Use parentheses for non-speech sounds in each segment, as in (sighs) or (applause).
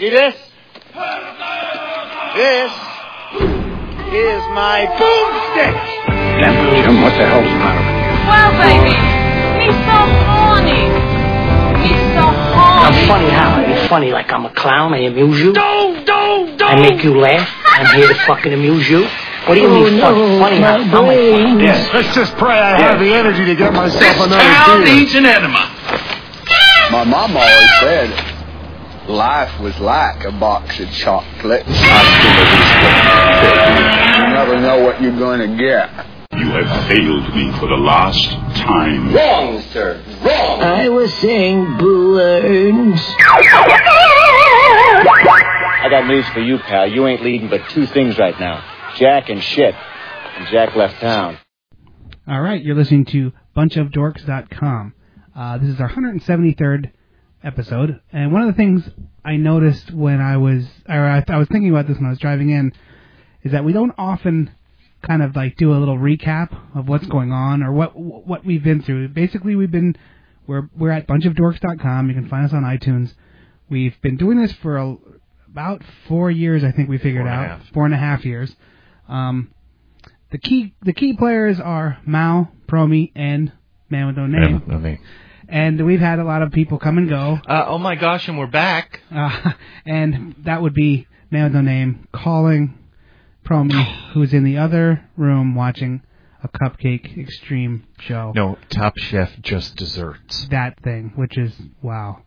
See this? This is my boomstick. Damn, Jim, what the hell's the matter with you? Well, baby, me so horny. Me so horny. I'm funny how? Are you funny like I'm a clown? I amuse you? Don't, don't, don't. I make you laugh? I'm here to fucking amuse you? What do you Oh, mean funny? Funny how? How am I funny? Yes. Let's just pray I have the energy to get myself This another town beer. needs an enema. My mom always said life was like a box of chocolates. You never know what you're going to get. You have failed me for the last time. Wrong, sir. Wrong. I was saying balloons. I got news for you, pal. You ain't leading but two things right now Jack and shit. And Jack left town. All right, you're listening to bunchofdorks.com. Uh, this is our 173rd episode, and one of the things I noticed when I was, or I, I was thinking about this when I was driving in, is that we don't often kind of like do a little recap of what's going on or what what we've been through. Basically, we've been we're we're at bunchofdorks.com. You can find us on iTunes. We've been doing this for a, about four years, I think we figured Four out. Four and a half years. Um, the key the key players are Mao, Promi, and Man with No Name. No name. And we've had a lot of people come and go. Uh, oh my gosh, and we're back. Uh, (laughs) and that would be Man with No Name calling Promi, (sighs) who's in the other room watching a cupcake extreme show. No, Top Chef just desserts. That thing, which is wow.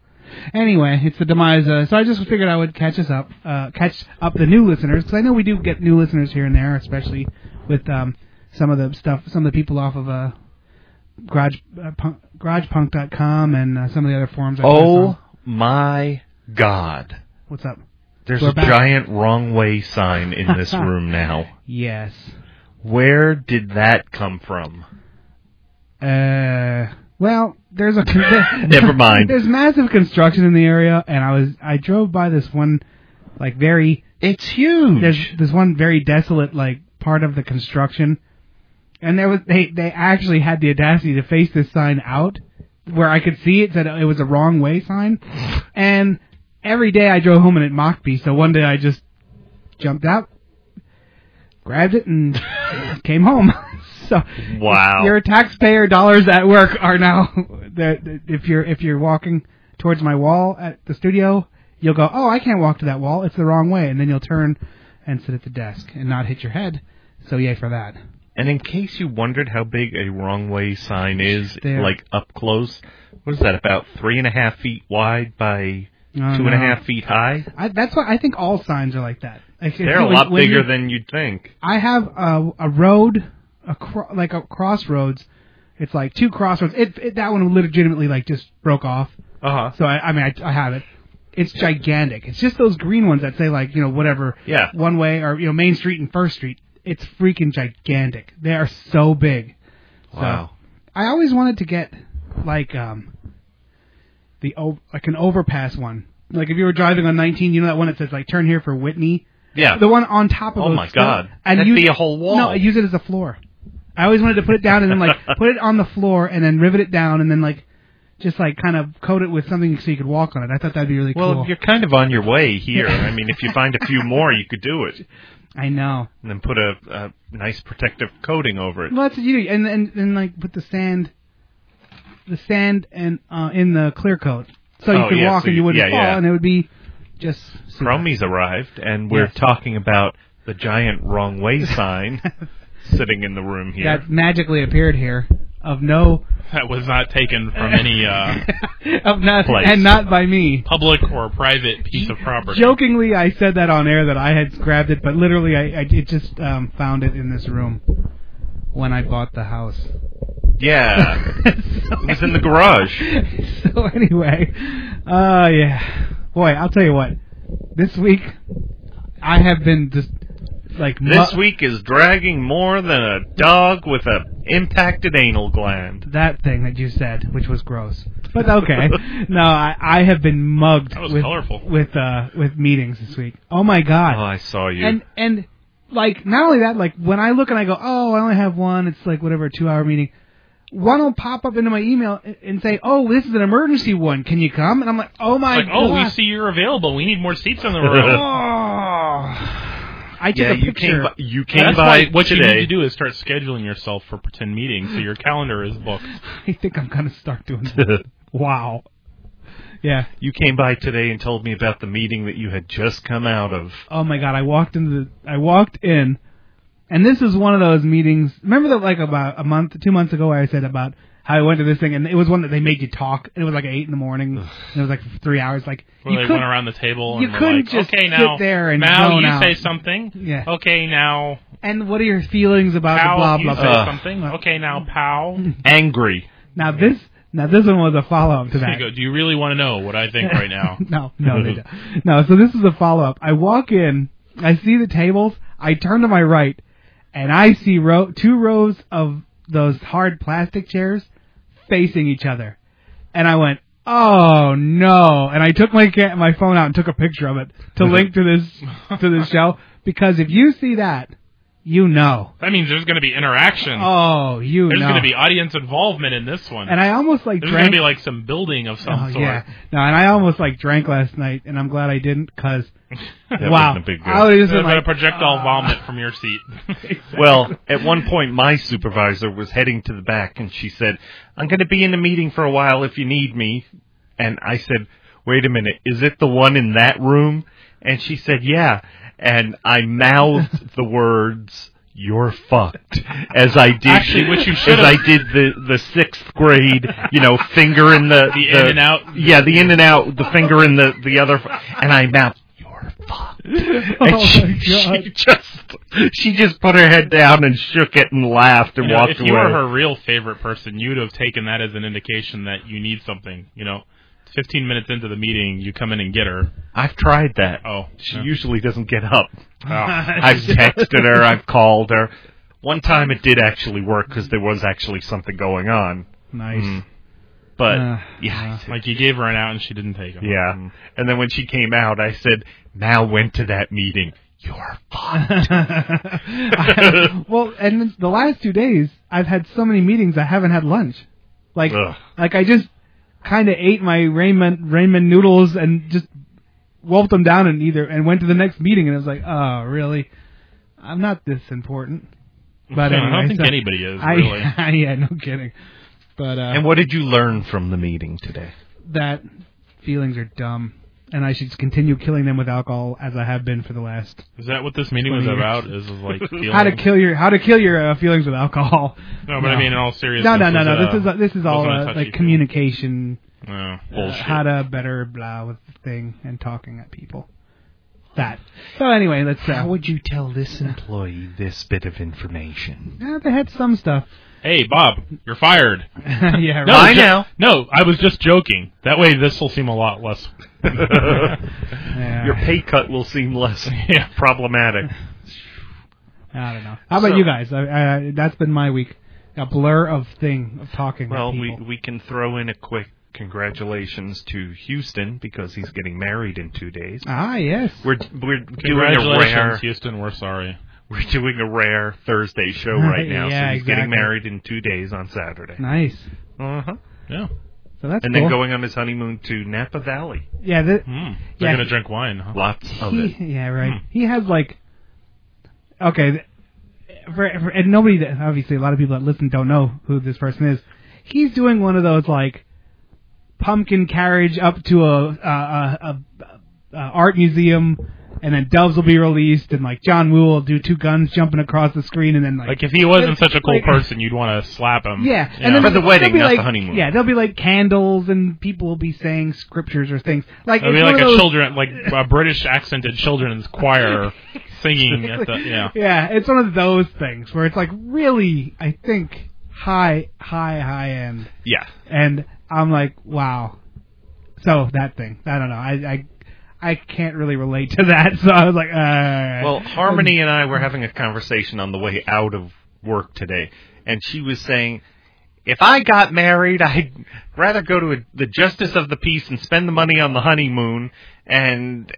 Anyway, it's the demise. Uh, so I just figured I would catch us up, uh, catch up the new listeners because I know we do get new listeners here and there, especially with um, some of the stuff, some of the people off of uh, Garage uh, punk, GaragePunk.com and uh, some of the other forums. I Oh my God. what's up? There's We're a back. giant wrong way sign in this (laughs) room now. Yes. Where did that come from? Uh, well, there's a (laughs) Never (laughs) mind. There's massive construction in the area, and I was I drove by this one, like very. It's huge. There's this one very desolate like part of the construction, and there was they they actually had the audacity to face this sign out where I could see it said it was a wrong way sign, and every day I drove home and it mocked me. So one day I just jumped out, grabbed it, and (laughs) came home. (laughs) so Wow. your taxpayer dollars at work are now (laughs) if you're if you're walking towards my wall at the studio, you'll go, "Oh, I can't walk to that wall. It's the wrong way." And then you'll turn and sit at the desk and not hit your head. So yay for that. And in case you wondered how big a wrong way sign is, like up close, what is that? About three and a half feet wide by two and a half feet high. I, that's why I think all signs are like that. Like, They're a lot bigger you- than you'd think. I have a, a road, a cro- like a crossroads. It's like two crossroads. It, it that one legitimately like just broke off. Uh huh. So I, I mean, I, I have it. It's gigantic. It's just those green ones that say like you know whatever Yeah. one way or you know Main Street and First Street. It's freaking gigantic. They are so big. So, Wow. I always wanted to get like um the o- like an overpass one. Like if you were driving on 19, you know that one that says like turn here for Whitney. Yeah. The one on top of Oh my God. And That'd use, be a whole wall. No, I use it as a floor. I always wanted to put it down and then like (laughs) put it on the floor and then rivet it down and then like just like kind of coat it with something so you could walk on it. I thought that'd be really Well, cool. Well, you're kind of on your way here. I mean, if you find a few more, you could do it, I know. and then put a, a nice protective coating over it. Well, that's what you do. And and and like put the sand, the sand and uh, in the clear coat, so you Oh, could yeah, walk so and you you- wouldn't yeah, fall, yeah. and it would be just. super. Promi's arrived, and we're Yes. talking about the giant wrong way sign (laughs) sitting in the room here. that magically appeared here of no That was not taken from (laughs) any uh, of nothing Place. and not by me. public or private piece of property. Jokingly, I said that on air that I had grabbed it, but literally, I, I it just um, found it in this room when I bought the house. yeah, (laughs) it was in the garage. (laughs) so anyway, uh, yeah, boy, I'll tell you what. This week, I have been just like This week is dragging more than a dog with a impacted anal gland. that thing that you said, which was gross. But okay, (laughs) no, I, I have been mugged That was with colorful. with uh with meetings this week. Oh my god! Oh, I saw you. and and like not only that, like when I look and I go, oh, I only have one. It's like whatever, two hour meeting. one will pop up into my email and- and say, "Oh, this is an emergency one. Can you come?" And I'm like, "Oh my god." Oh, we see you're available. We need more seats on the (laughs) road. Oh. I took yeah, a you picture. came by, you came That's by what today. you need to do is start scheduling yourself for pretend meetings so your calendar is booked. (laughs) I think I'm gonna start doing that. (laughs) wow. Yeah. you came by today and told me about the meeting that you had just come out of. Oh my god, I walked into the, I walked in, and this is one of those meetings. Remember that like about a month, two months ago, I said about how I went to this thing, and it was one that they made you talk. It was like eight in the morning, and it was like three hours. Like Where you they could, went around the table you and were couldn't like, just okay, sit now, there and now zone you out. say something. Yeah. Okay, now And what are your feelings about Pal, the blah you blah say blah? something. Okay, now pal. (laughs) Angry. Now this, now this one was a follow up to that. you go. Do you really want to know what I think right now? (laughs) no, no, they don't. No, so this is a follow up. I walk in, I see the tables, I turn to my right, and I see row two rows of those hard plastic chairs facing each other. And I went, "Oh no." And I took my ca- my phone out and took a picture of it to (laughs) link to this to this show because if you see that, you know. That means there's going to be interaction. Oh, you there's know. going to be audience involvement in this one. and I almost like there's drank going to be like some building of some Oh, sort. yeah. No, and I almost like drank last night, and I'm glad I didn't because (laughs) wow, wouldn't have been good. I would have just There's a projectile "Ah." vomit from your seat. (laughs) (laughs) Well, at one point, my supervisor was heading to the back, and she said, "I'm going to be in a meeting for a while if you need me." And I said, "Wait a minute, is it the one in that room?" And she said, "Yeah." And I mouthed (laughs) the words. You're fucked. As I did, Actually, what you as I did the the sixth grade, you know, finger in the The in and out. Yeah, the in and out, the finger in the the other, and I mouthed, "You're fucked." (laughs) Oh and Oh she, she just she just put her head down and shook it and laughed and You know, walked if away. If you were her real favorite person, you'd have taken that as an indication that you need something. You know, 15 minutes into the meeting, you come in and get her. I've tried that. Oh, She yeah. usually doesn't get up. (laughs) Oh. (laughs) I've texted her. I've called her. One time it did actually work because there was actually something going on. nice. Mm. But Uh, yeah, Like you gave her an out and she didn't take it. yeah. And then when she came out, I said, "Now went to that meeting. You're fucked." (laughs) well, and the last two days, I've had so many meetings. I haven't had lunch. Like, Ugh. like I just kind of ate my ramen ramen noodles and just wolfed them down and either and went to the next meeting. And it was like, oh, really? I'm not this important. But I don't think so- anybody is I, really. (laughs) yeah, no kidding. But uh, and what did you learn from the meeting today? that feelings are dumb, and I should continue killing them with alcohol as I have been for the last. Is that what this meeting was years. about? Is like? (laughs) How to kill your how to kill your uh, feelings with alcohol. (laughs) No, but I mean in all seriousness. No, no, no, was, no. uh, This is uh, this is all wasn't a uh, like feely. communication, No, uh, bullshit. how to better blah with the thing and talking at people. That. So anyway, let's. Uh, How would you tell this employee this bit of information? yeah, they had some stuff. Hey, Bob, you're fired. (laughs) yeah, No, right. ju- now. No, I was just joking. That way, this will seem a lot less. (laughs) Yeah. Your pay cut will seem less (laughs) Yeah. problematic. I don't know. How about So- you guys? I, I, that's been my week. A blur of thing of talking. Well, we we can throw in a quick congratulations to Houston because he's getting married in two days. ah yes. We're we're doing a rare Houston. We're sorry. We're doing a rare Thursday show (laughs) right now. Yeah, so he's getting married in two days on Saturday. Nice. Uh huh. Yeah. So that's And cool. then going on his honeymoon to Napa Valley. yeah, the, Mm. They're Yeah. gonna drink wine, huh? Lots of it. yeah, right. Hmm. He has like, okay, for, for and nobody that obviously a lot of people that listen don't know who this person is. He's doing one of those like pumpkin carriage up to a, a, a, a, a art museum, and then doves will be released, and like John Woo will do two guns jumping across the screen, and then like, Like if he wasn't such a cool like- (laughs) person, you'd want to slap him. Yeah, You and know? then For the there'll wedding, be, not the honeymoon. Yeah, there'll be like candles, and people will be saying scriptures or things. Like It'd be it's like one a those- children, like (laughs) a British accented children's choir (laughs) singing at the yeah. Yeah, it's one of those things where it's like really, I think high, high, high end, Yeah. and I'm like, wow. So that thing, I don't know, I, I, I can't really relate to that. (laughs) So I was like, uh. Well, Harmony and I were having a conversation on the way out of work today, and she was saying, if I got married, I'd rather go to a, the justice of the peace and spend the money on the honeymoon, and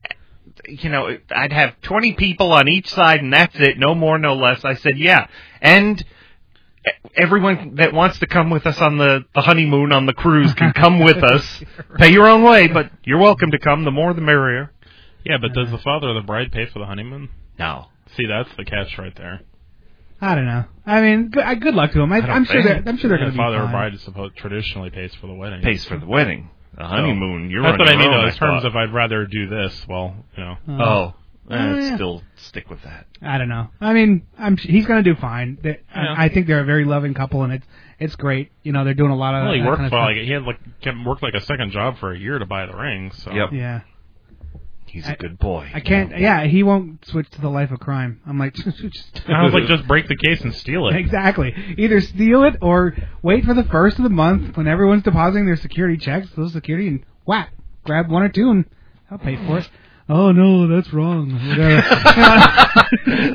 you know, I'd have twenty people on each side, and that's it, no more, no less. I said, yeah, and everyone that wants to come with us on the, the honeymoon on the cruise can come with (laughs) us. Pay your own way, but you're welcome to come. The more the merrier. Yeah, but does the father of the bride pay for the honeymoon? No. See, that's the catch right there. I don't know. I mean, good, uh, good luck to him. I, I I'm, sure they're I'm sure they're Yeah, going to be father of fine. bride is supposed traditionally pays for the wedding. Pays for the wedding. The honeymoon, you're That's on what I mean, own, though. In terms thought. of, I'd rather do this. Well, you know. Uh, Oh. Uh, oh, I'd yeah. still stick with that. I don't know. I mean, I'm he's going to do fine. They, Yeah. I, I think they're a very loving couple, and it's it's great. You know, they're doing a lot of. Well, he that worked kind of for stuff. like he had like kept worked like a second job for a year to buy the ring. So Yep. Yeah, He's I- a good boy. I can't. Yeah, he won't switch to the life of crime. I'm like, (laughs) just, I was like, just break the case and steal it. exactly. Either steal it or wait for the first of the month when everyone's depositing their security checks, Social Security, and whack, grab one or two, and I'll pay for it. Oh no, that's wrong. Whatever.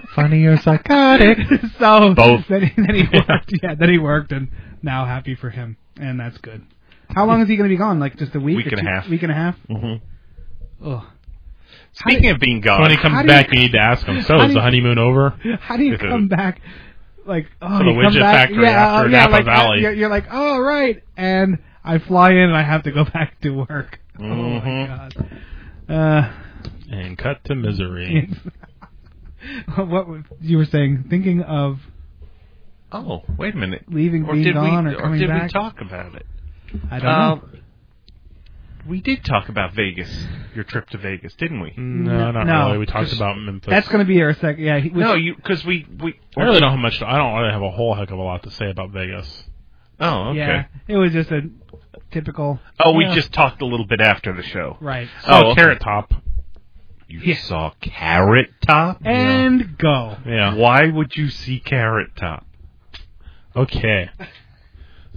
(laughs) Funny or psychotic. (laughs) so Both. Then, he- then he worked. Yeah, then he worked, and now happy for him, and that's good. How long is he going to be gone? Like just a week? Week or and a two- half. Week and a half. hmm Ugh. Speaking of being gone, when he comes do you- back, you need to ask him. So is the honeymoon over? How do you come back? Like oh, To the you come widget back, factory yeah, after uh, yeah, Napa like, Valley. You're, you're like, oh right, and I fly in and I have to go (laughs) back to work. Oh my Mhm. god. Uh, And cut to misery. (laughs) what was- you were saying? Thinking of Oh, wait a minute. leaving, Or being did gone, we? or coming did back? we talk about it? I don't Uh, know. We did talk about Vegas, your trip to Vegas, didn't we? No, not No. really. We talked Just- about Memphis. That's going to be our second. Yeah. He, we- No, you because we we. I really don't have much. I don't really have a whole heck of a lot to say about Vegas. Oh, okay. Yeah. It was just a typical. Oh, we Yeah. just talked a little bit after the show. Right. Oh, okay. Carrot Top. You Yeah. saw Carrot Top. And go. Yeah. Why would you see Carrot Top? Okay.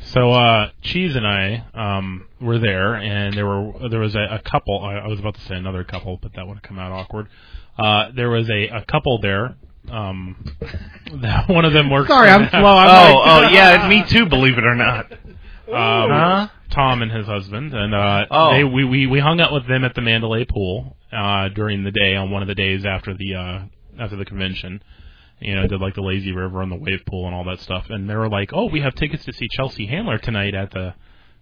So uh Cheese and I um were there and there were there was a, a couple I, I was about to say another couple, but that would have come out awkward. Uh there was a, a couple there. Um (laughs) that one of them works Sorry, I'm slow. I'm oh, like- oh, yeah, me too. Believe it or not. um, Huh? Tom and his husband, and uh, Oh. they we, we we hung out with them at the Mandalay pool uh, during the day on one of the days after the uh, after the convention. You know, did like the lazy river and the wave pool and all that stuff, and they were like, "Oh, we have tickets to see Chelsea Handler tonight at the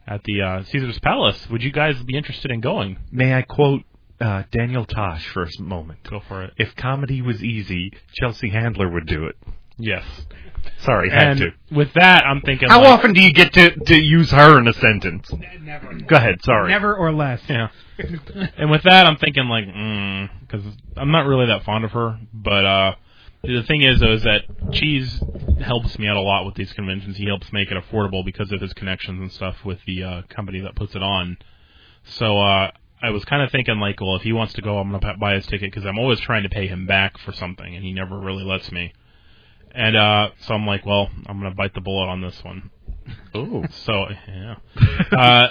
at the uh, Caesar's Palace. Would you guys be interested in going?" May I quote uh, Daniel Tosh for a moment? Go for it. If comedy was easy, Chelsea Handler would do it. Yes. Sorry, had And to. with that, I'm thinking. How like, often do you get to to use her in a sentence? Never. Go ahead. Sorry. Never or less. Yeah. (laughs) and with that, I'm thinking like, because I'm not really that fond of her. But uh, the thing is, though, is that Cheese helps me out a lot with these conventions. He helps make it affordable because of his connections and stuff with the uh, company that puts it on. So uh, I was kind of thinking like, well, if he wants to go, I'm gonna buy his ticket because I'm always trying to pay him back for something, and he never really lets me. And uh, so I'm like, well, I'm gonna bite the bullet on this one. Ooh. (laughs) So yeah. uh,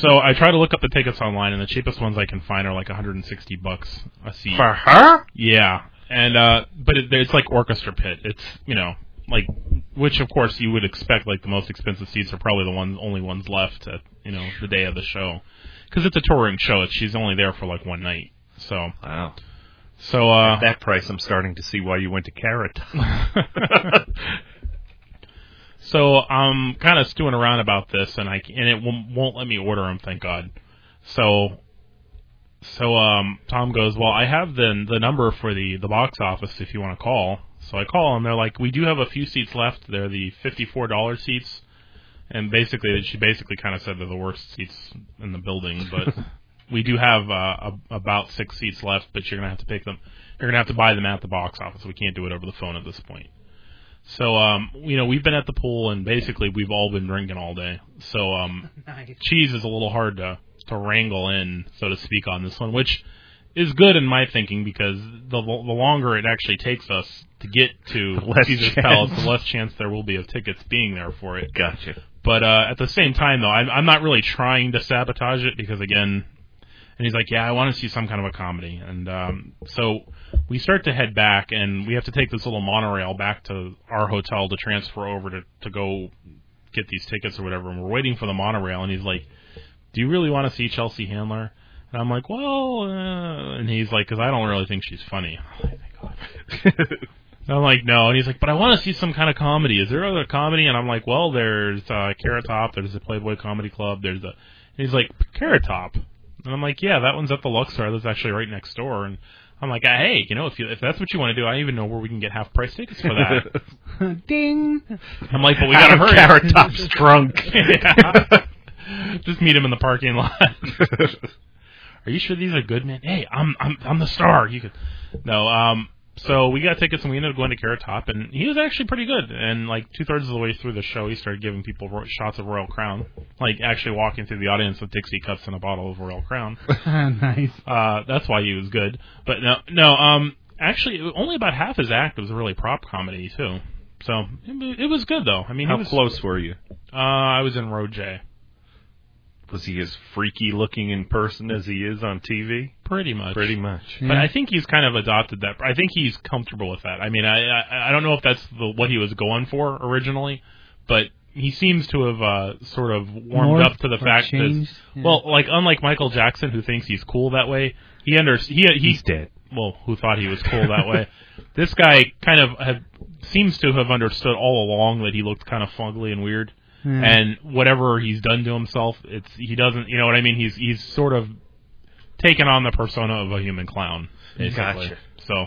so I try to look up the tickets online, and the cheapest ones I can find are like 160 bucks a seat. For her? Yeah, and uh, but it, it's like orchestra pit. It's you know like which of course you would expect like the most expensive seats are probably the ones only ones left at you know the day of the show because it's a touring show. It's, she's only there for like one night. So Wow. So uh, At that price, I'm starting to see why you went to Carrot. (laughs) so I'm kind of stewing around about this, and I and it won't, won't let me order them. Thank God. So, so um, Tom goes, well, I have the the number for the the box office if you want to call. So I call, and they're like, we do have a few seats left. They're the fifty four dollar seats, and basically she basically kind of said they're the worst seats in the building, but. (laughs) We do have uh, a, about six seats left, but you're gonna have to pick them. You're gonna have to buy them at the box office. We can't do it over the phone at this point. So, um, you know, we've been at the pool and basically we've all been drinking all day. So, um, (laughs) Nice. cheese is a little hard to, to wrangle in, so to speak, on this one, which is good in my thinking because the, the longer it actually takes us to get to (laughs) The less Caesar's chance. Palace, the less chance there will be of tickets being there for it. Gotcha. But uh, at the same time, though, I'm, I'm not really trying to sabotage it because, again, and he's like, "Yeah, I want to see some kind of a comedy." And um, so we start to head back, and we have to take this little monorail back to our hotel to transfer over to to go get these tickets or whatever. And we're waiting for the monorail, and he's like, "Do you really want to see Chelsea Handler?" And I'm like, "Well," uh, and he's like, "Cause I don't really think she's funny." I'm like, "Thank And I'm like, no. And he's like, but I want to see some kind of comedy. Is there other comedy? And I'm like, well, there's uh, Carrot Top. There's the Playboy Comedy Club. There's a. And he's like, Carrot Top. And I'm like, yeah, that one's at the Luxor. That's actually right next door. And I'm like, uh, hey, you know, if you if that's what you want to do, I even know where we can get half price tickets for that. (laughs) Ding. I'm like, but we gotta (laughs) hurry. Carrot Top's drunk. (laughs) Just meet him in the parking lot. Are you sure these are good, man? Hey, I'm I'm I'm the star. You could no. Um. So we got tickets and we ended up going to Carrot Top, and he was actually pretty good. And like two thirds of the way through the show, he started giving people ro- shots of Royal Crown, like actually walking through the audience with Dixie cups and a bottle of Royal Crown. (laughs) nice. Uh, that's why he was good. But no, no. Um, actually, only about half his act was really prop comedy too. So it, it was good though. I mean, How was, close were you? Uh, I was in row J. Was he as freaky looking in person as he is on TV? Pretty much. Pretty much. But I think he's kind of adopted that. I think he's comfortable with that. I mean, I I, I don't know if that's the, what he was going for originally, but he seems to have uh, sort of warmed Morphed up to the fact changed, that yeah. well, like unlike Michael Jackson, who thinks he's cool that way, he under he he's dead. Well, who thought he was cool that way? (laughs) This guy kind of had, seems to have understood all along that he looked kind of fugly and weird Yeah. and whatever he's done to himself, it's he doesn't, you know what I mean? He's he's sort of taken on the persona of a human clown, basically. Gotcha. So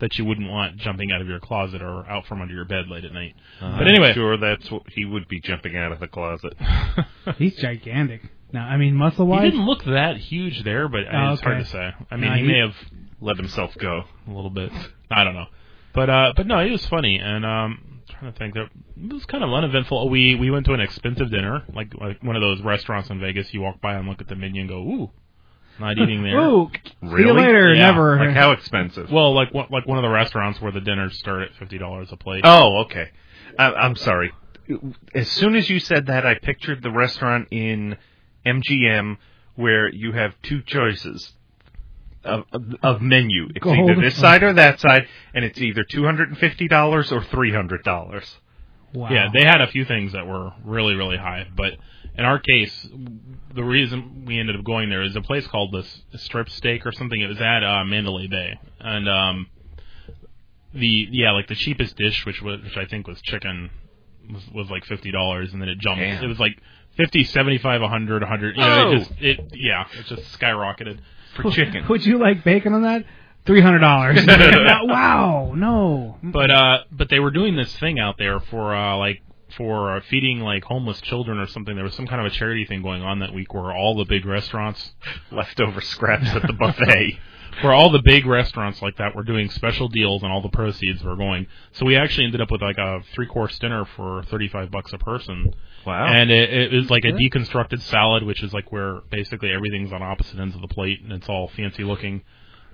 that you wouldn't want jumping out of your closet or out from under your bed late at night. Uh, but anyway, I'm sure that's what he would be jumping out of the closet. (laughs) He's gigantic. Now, I mean, muscle wise, he didn't look that huge there, but Oh, it's hard to say. I mean, No, he, he- may have Let himself go. a little bit. (laughs) I don't know, but uh, but no, he was funny, and um, I'm trying to think that it was kind of uneventful. Oh, we we went to an expensive dinner, like like one of those restaurants in Vegas. You walk by and look at the menu and go, ooh, not (laughs) eating there. Ooh, see you Really? later. Yeah, Never. Like how expensive? Well, like one- like one of the restaurants where the dinners start at fifty dollars a plate. Oh, okay. I, I'm sorry. As soon as you said that, I pictured the restaurant in MGM where you have two choices of, of, of menu. It's Gold. either this side or that side, and it's either two hundred and fifty dollars or three hundred dollars. wow. Yeah, they had a few things that were really, really high. But in our case, the reason we ended up going there is a place called the Strip Steak or something. It was at uh, Mandalay Bay, and um, the yeah, like the cheapest dish, which was which I think was chicken, was was like fifty dollars, and then it jumped. Damn. It was like fifty, seventy-five, a hundred, a hundred. You know, Oh. it just it yeah, it just skyrocketed. For (laughs) chicken. Would you like bacon on that? Three hundred dollars. (laughs) wow. No. But uh, but they were doing this thing out there for uh, like for uh, feeding like homeless children or something. There was some kind of a charity thing going on that week where all the big restaurants, (laughs) Leftover scraps at the (laughs) buffet. where all the big restaurants like that were doing special deals and all the proceeds were going. So we actually ended up with like a three course dinner for thirty five bucks a person. Wow. And it, it was like a deconstructed salad, which is like where basically everything's on opposite ends of the plate and it's all fancy looking.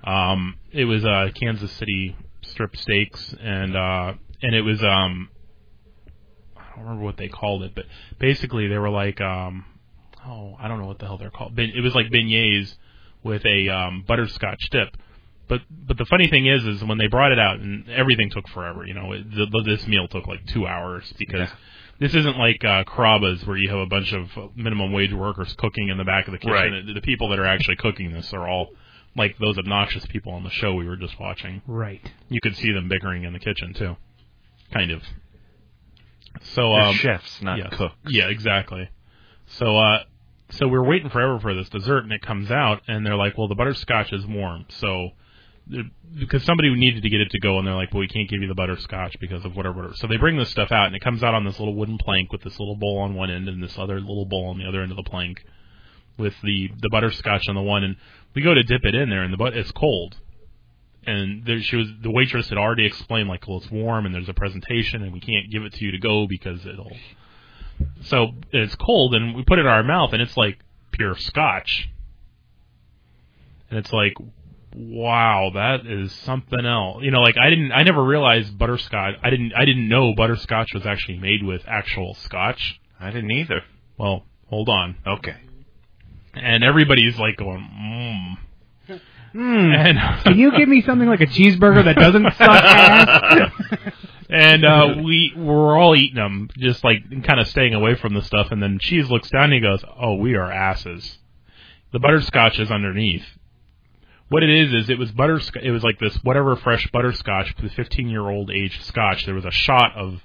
Um, it was uh, Kansas City strip steaks, and uh, and it was um, don't remember what they called it, but basically they were like um, oh I don't know what the hell they're called. It was like beignets with a um, butterscotch dip. But but the funny thing is, is when they brought it out, and everything took forever. You know, it, the, this meal took like two hours because this isn't like uh, Carrabba's where you have a bunch of minimum wage workers cooking in the back of the kitchen. Right. The people that are actually cooking this are all like those obnoxious people on the show we were just watching. Right. You could see them bickering in the kitchen too, kind of. So um, chefs, not yes. cooks. Yeah, exactly. So uh so we're waiting forever for this dessert and it comes out and they're like, "Well, the butterscotch is warm." So because somebody needed to get it to go and they're like, "Well, we can't give you the butterscotch because of whatever." whatever." So they bring this stuff out and it comes out on this little wooden plank with this little bowl on one end and this other little bowl on the other end of the plank with the the butterscotch on the one and we go to dip it in there and the but it's cold. And there, she was the waitress had already explained like, well, it's warm and there's a presentation and we can't give it to you to go because it'll. So it's cold and we put it in our mouth and it's like pure scotch. And it's like, wow, that is something else. You know, like I didn't, I never realized butterscotch. I didn't, I didn't know butterscotch was actually made with actual scotch. I didn't either. Well, hold on. Okay. And everybody's like going, mmm. Hmm. And (laughs) Can you give me something like a cheeseburger that doesn't (laughs) suck ass? (laughs) and uh, we were all eating them, just like kind of staying away from the stuff. And then Cheese looks down and he goes, "Oh, we are asses." The butterscotch is underneath. what it is is it was butterscotch. It was like this whatever fresh butterscotch, the 15 year old aged scotch. There was a shot of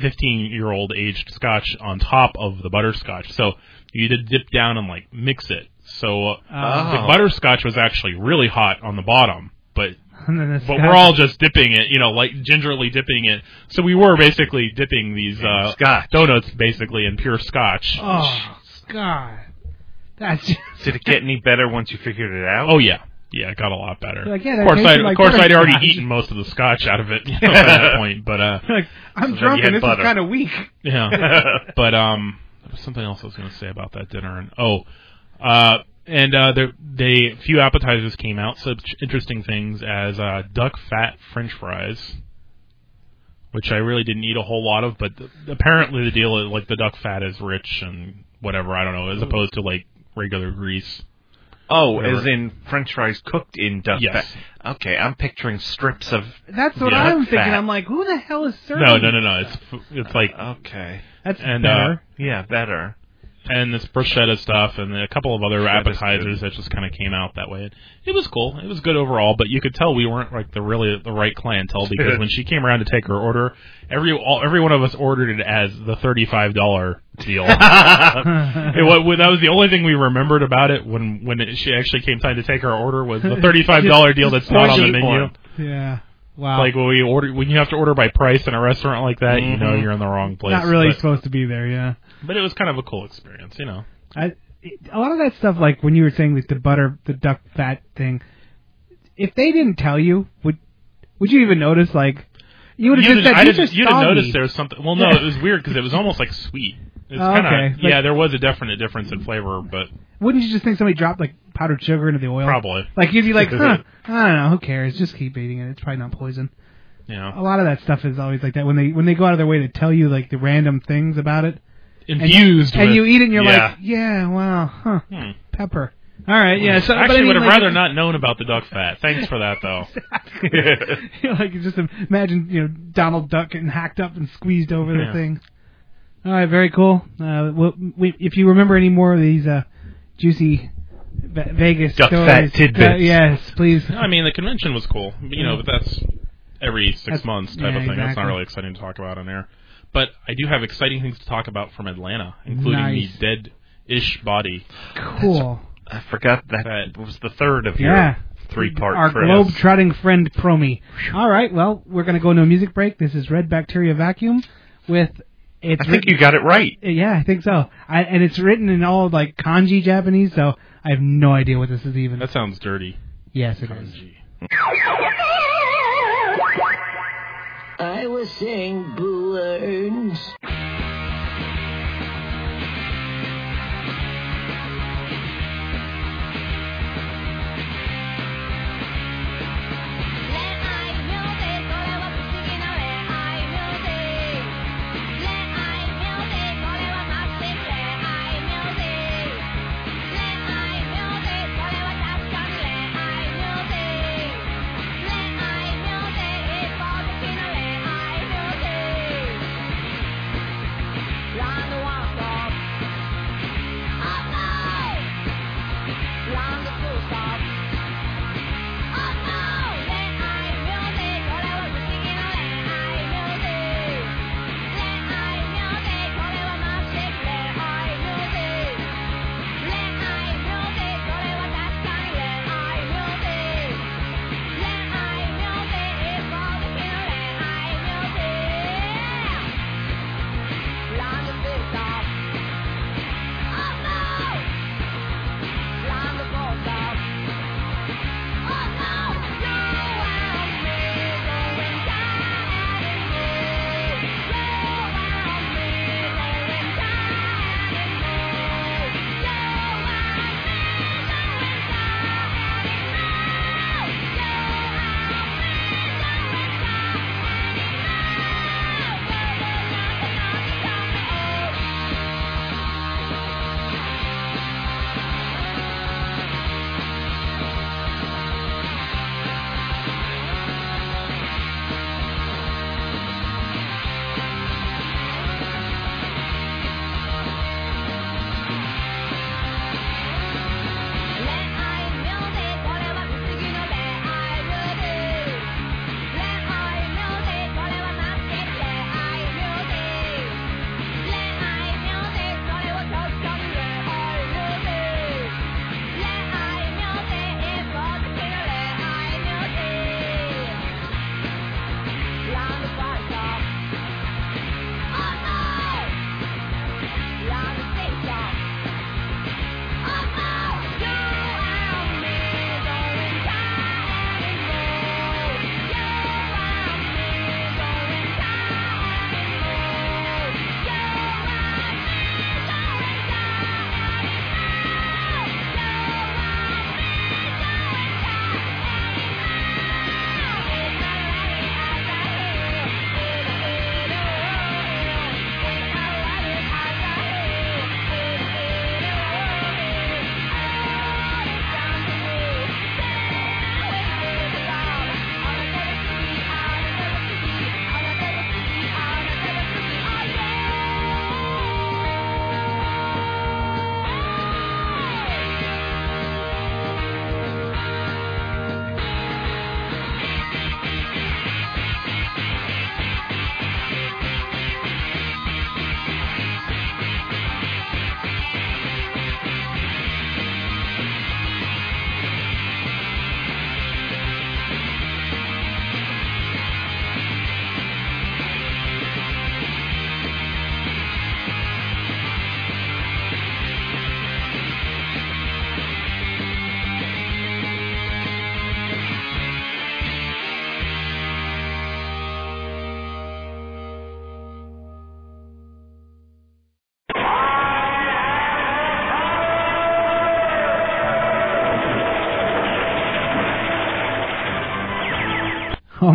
15 year old aged scotch on top of the butterscotch. So you had to dip down and like mix it. So uh, Oh. the butterscotch was actually really hot on the bottom, but (laughs) And then the but we're all just dipping it, you know, like gingerly dipping it. So we were basically dipping these uh, Scotch. donuts basically in pure scotch. Oh, God. That's (laughs) just, Did it get any better once you figured it out? Oh yeah, yeah, it got a lot better. Like, yeah, of course, tasted I, like of course, I'd already butterscotch. eaten most of the scotch out of it you (laughs) know, at that point. But uh, like, I'm then drunk and this butter. is kind of weak. yeah, but um, something else I was going to say about that dinner. And oh, uh, and uh, there they a few appetizers came out. Such interesting things as uh, duck fat French fries. Which I really didn't eat a whole lot of, but th- apparently the deal is like the duck fat is rich and whatever I don't know, as opposed to like regular grease. Oh, Whatever. as in French fries cooked in duck Yes. fat. Okay, I'm picturing strips of. That's what Yeah. I'm thinking. Fat. I'm like, who the hell is serving? No, no, no, no. It's it's like Okay. That's and better. uh, Yeah, better. And this bruschetta stuff and a couple of other Bruschetta's appetizers that just kind of came out that way. It, it was cool. It was good overall, but you could tell we weren't like the really the right clientele (laughs) because when she came around to take her order, every all, every one of us ordered it as the thirty five dollar deal. (laughs) it, wa- that was the only thing we remembered about it when when it, she actually came time to take our order was the thirty five dollar deal that's not on the menu. yeah. Wow. Like when we order when you have to order by price in a restaurant like that, you know Mhm. you're in the wrong place. not really But, supposed to be there. Yeah. but it was kind of a cool experience, you know. I, a lot of that stuff, like when you were saying like the butter, the duck fat thing, if they didn't tell you, would would you even notice? Like, you would have just said, I "You just you didn't saw notice me." there was something. Well, no, it was weird because it was almost like sweet. It's Oh, kind of okay. yeah. Like- There was a definite difference in flavor, but Wouldn't you just think somebody dropped like powdered sugar into the oil? probably Like you'd be like, huh, I don't know, who cares? Just keep eating it. It's probably not poison. know A lot of that stuff is always like that when they when they go out of their way to tell you like the random things about it, and, infused. and with, you eat it and you're yeah. like, yeah, wow, huh, Hmm. pepper. All right, yeah. So, I actually I mean, would have like, rather not known about the duck fat. Thanks for that, though. (laughs) like you just imagine, you know, Donald Duck getting hacked up and squeezed over the thing. All right, very cool. Uh, well, we, if you remember any more of these uh, juicy Ve- Vegas Duck stories, fat tidbits. uh, yes, please. I mean, the convention was cool, you know, but that's every six That's- months type yeah, of thing. That's not really exciting to talk about on air. But I do have exciting things to talk about from Atlanta, including Nice. the dead-ish body. Cool. I forgot that, That- was the third of Yeah. your three-part Our trip. globe-trotting friend Promi. All right, well, we're going to go into a music break. This is Red Bacteria Vacuum with. It's I think written- you got it right. Yeah, I think so. I, and it's written in all like kanji Japanese, so I have no idea what this is even. That sounds dirty. yes, it is. I was saying balloons.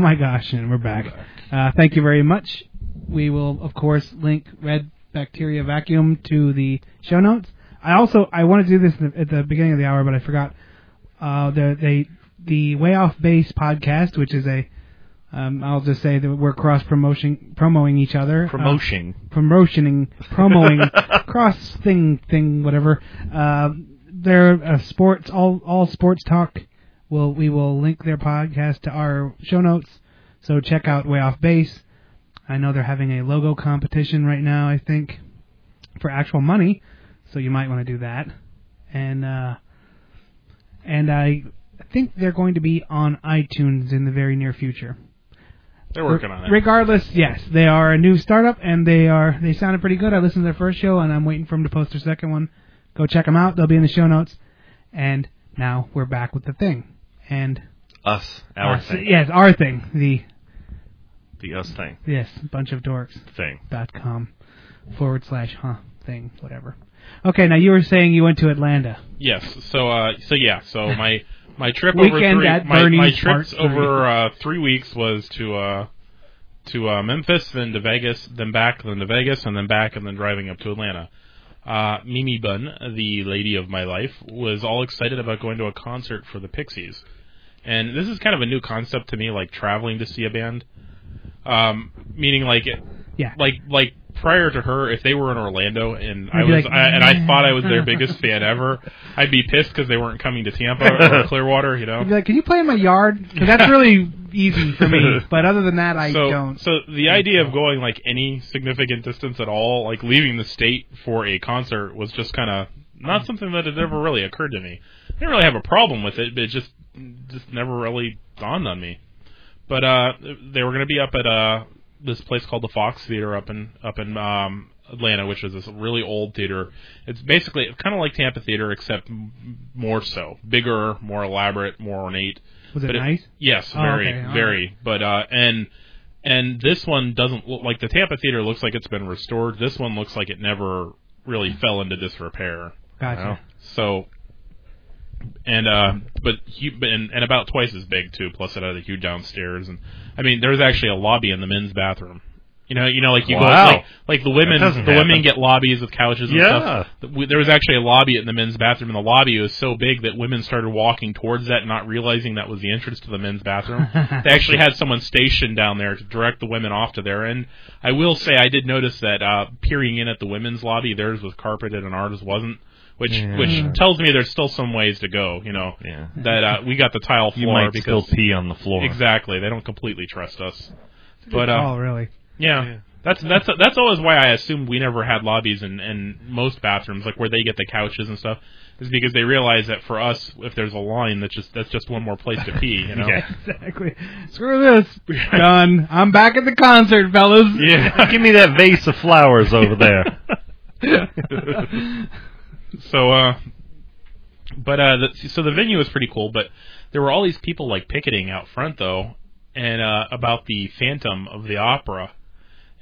My gosh, and we're back. Uh, thank you very much. We will, of course, link Red Bacteria Vacuum to the show notes. I also I want to do this at the beginning of the hour, but I forgot. Uh, the they the Way Off Base podcast, which is a um, I'll just say that we're cross promotion promoting each other. Promotion. Uh, promotioning, promoting, (laughs) cross thing, thing, whatever. Uh, they're a sports, all all sports talk. We'll we will link their podcast to our show notes. So check out Way Off Base. I know they're having a logo competition right now. I think for actual money, so you might want to do that. And uh, and I think they're going to be on iTunes in the very near future. They're working on it. Regardless, yes, they are a new startup, and they are they sounded pretty good. I listened to their first show, and I'm waiting for them to post their second one. Go check them out; they'll be in the show notes. And now we're back with the thing, and Us. Our us- thing. yes, our thing, the The us thing. yes, bunch of dorks Thing. dot com forward slash huh thing whatever. Okay, now you were saying you went to Atlanta. Yes. So uh so yeah, so (laughs) my my trip over three my, my trips over uh 3 weeks was to uh to uh Memphis, then to Vegas, then back, then to Vegas, and then back and then driving up to Atlanta. Uh Mimi Bun, the lady of my life, was all excited about going to a concert for the Pixies. And this is kind of a new concept to me like traveling to see a band. Um meaning like Yeah. like like prior to her, if they were in Orlando and I You'd be was like, I, and I thought I was their biggest (laughs) fan ever, I'd be pissed because they weren't coming to Tampa or (laughs) Clearwater, you know. You'd be like, "Can you play in my yard?" Because that's really easy for me. (laughs) But other than that, I so, don't. So the idea of going like any significant distance at all, like leaving the state for a concert, was just kind of not something that had ever really occurred to me. I didn't really have a problem with it, but it just just never really dawned on me. But uh, they were going to be up at uh this place called the Fox Theater up in up in um Atlanta, which is this really old theater. It's basically kind of like Tampa Theater, except more so, bigger, more elaborate, more ornate. Was it But nice? yes, Oh, very, okay, very. But uh, and and this one doesn't look like the Tampa Theater looks like it's been restored. This one looks like it never really fell into disrepair. Gotcha. you know? So and uh, but but- and, and about twice as big too. Plus it had a huge downstairs, and I mean there's actually a lobby in the men's bathroom. You know, you know, like you Wow. go like like the women, the doesn't women get lobbies with couches and Yeah. stuff. There was actually a lobby in the men's bathroom, and the lobby was so big that women started walking towards that, not realizing that was the entrance to the men's bathroom. (laughs) they actually had someone stationed down there to direct the women off to there. And I will say, I did notice that uh, peering in at the women's lobby, theirs was carpeted and ours wasn't. Which Yeah. which tells me there's still some ways to go, you know. Yeah. That uh, we got the tile floor. You floor might because still pee on the floor. exactly they don't completely trust us. But oh, uh, really? yeah. That's that's that's always why I assumed we never had lobbies in, in most bathrooms, like where they get the couches and stuff, is because they realize that for us, if there's a line, that's just that's just one more place to pee, you know. Yeah. (laughs) Exactly. Screw this. (laughs) Done. I'm back at the concert, fellas. Yeah. Give me that vase of flowers over there. (laughs) so uh but uh the, so the venue was pretty cool but there were all these people like picketing out front though and uh about the phantom of the opera.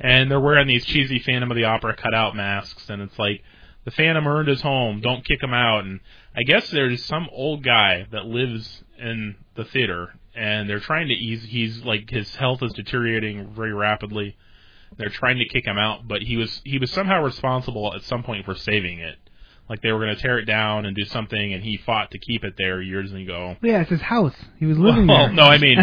And they're wearing these cheesy phantom of the opera cutout masks and it's like the phantom earned his home. Don't kick him out. And i guess there's some old guy that lives in the theater and they're trying to ease he's like his health is deteriorating very rapidly. They're trying to kick him out, but he was he was somehow responsible at some point for saving it. Like they were going to tear it down and do something, and he fought to keep it there years ago. Yeah, it's his house. He was living well, there. no, I mean,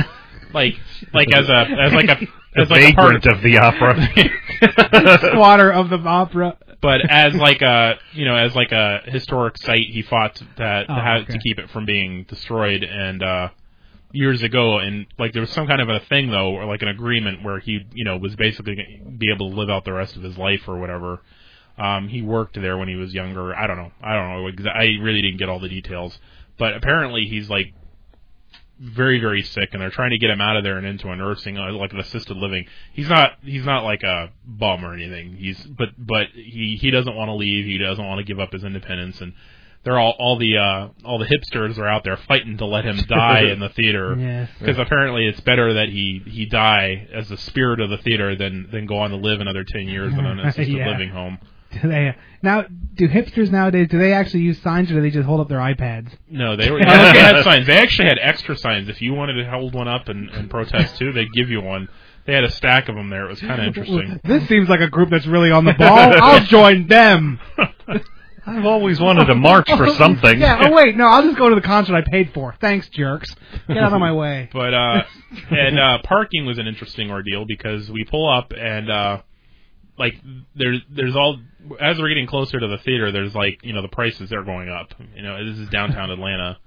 like like as a as like a The (laughs) as like a part vagrant of the opera. (laughs) Squatter of the opera. but as like a you know as like a historic site, he fought that to, Oh, have, okay. to keep it from being destroyed. And uh years ago, and like there was some kind of a thing though, or like an agreement where he you know was basically be able to live out the rest of his life or whatever. Um, he worked there when he was younger. I don't know. I don't know. I really didn't get all the details, but apparently he's like very very sick and they're trying to get him out of there and into a nursing uh, like an assisted living he's not he's not like a bum or anything he's but but he he doesn't want to leave he doesn't want to give up his independence and they're all all the uh all the hipsters are out there fighting to let him (laughs) die in the theater Yes. because apparently it's better that he he die as the spirit of the theater than than go on to live another 10 years in an (laughs) assisted Yeah. living home (laughs) Do they now? Do hipsters nowadays? Do they actually use signs, or do they just hold up their iPads? No, they were. (laughs) They had signs. They actually had extra signs. If you wanted to hold one up and, and protest too, they'd give you one. They had a stack of them there. It was kind of interesting. (laughs) This seems like a group that's really on the ball. I'll join them. I've always wanted to march for something. Yeah. Oh wait, no. I'll just go to the concert I paid for. Thanks, jerks. Get out of my way. But uh, and uh, parking was an interesting ordeal because we pull up and uh, like there's there's all as we're getting closer to the theater, there's like you know the prices are going up. You know this is downtown (laughs) Atlanta,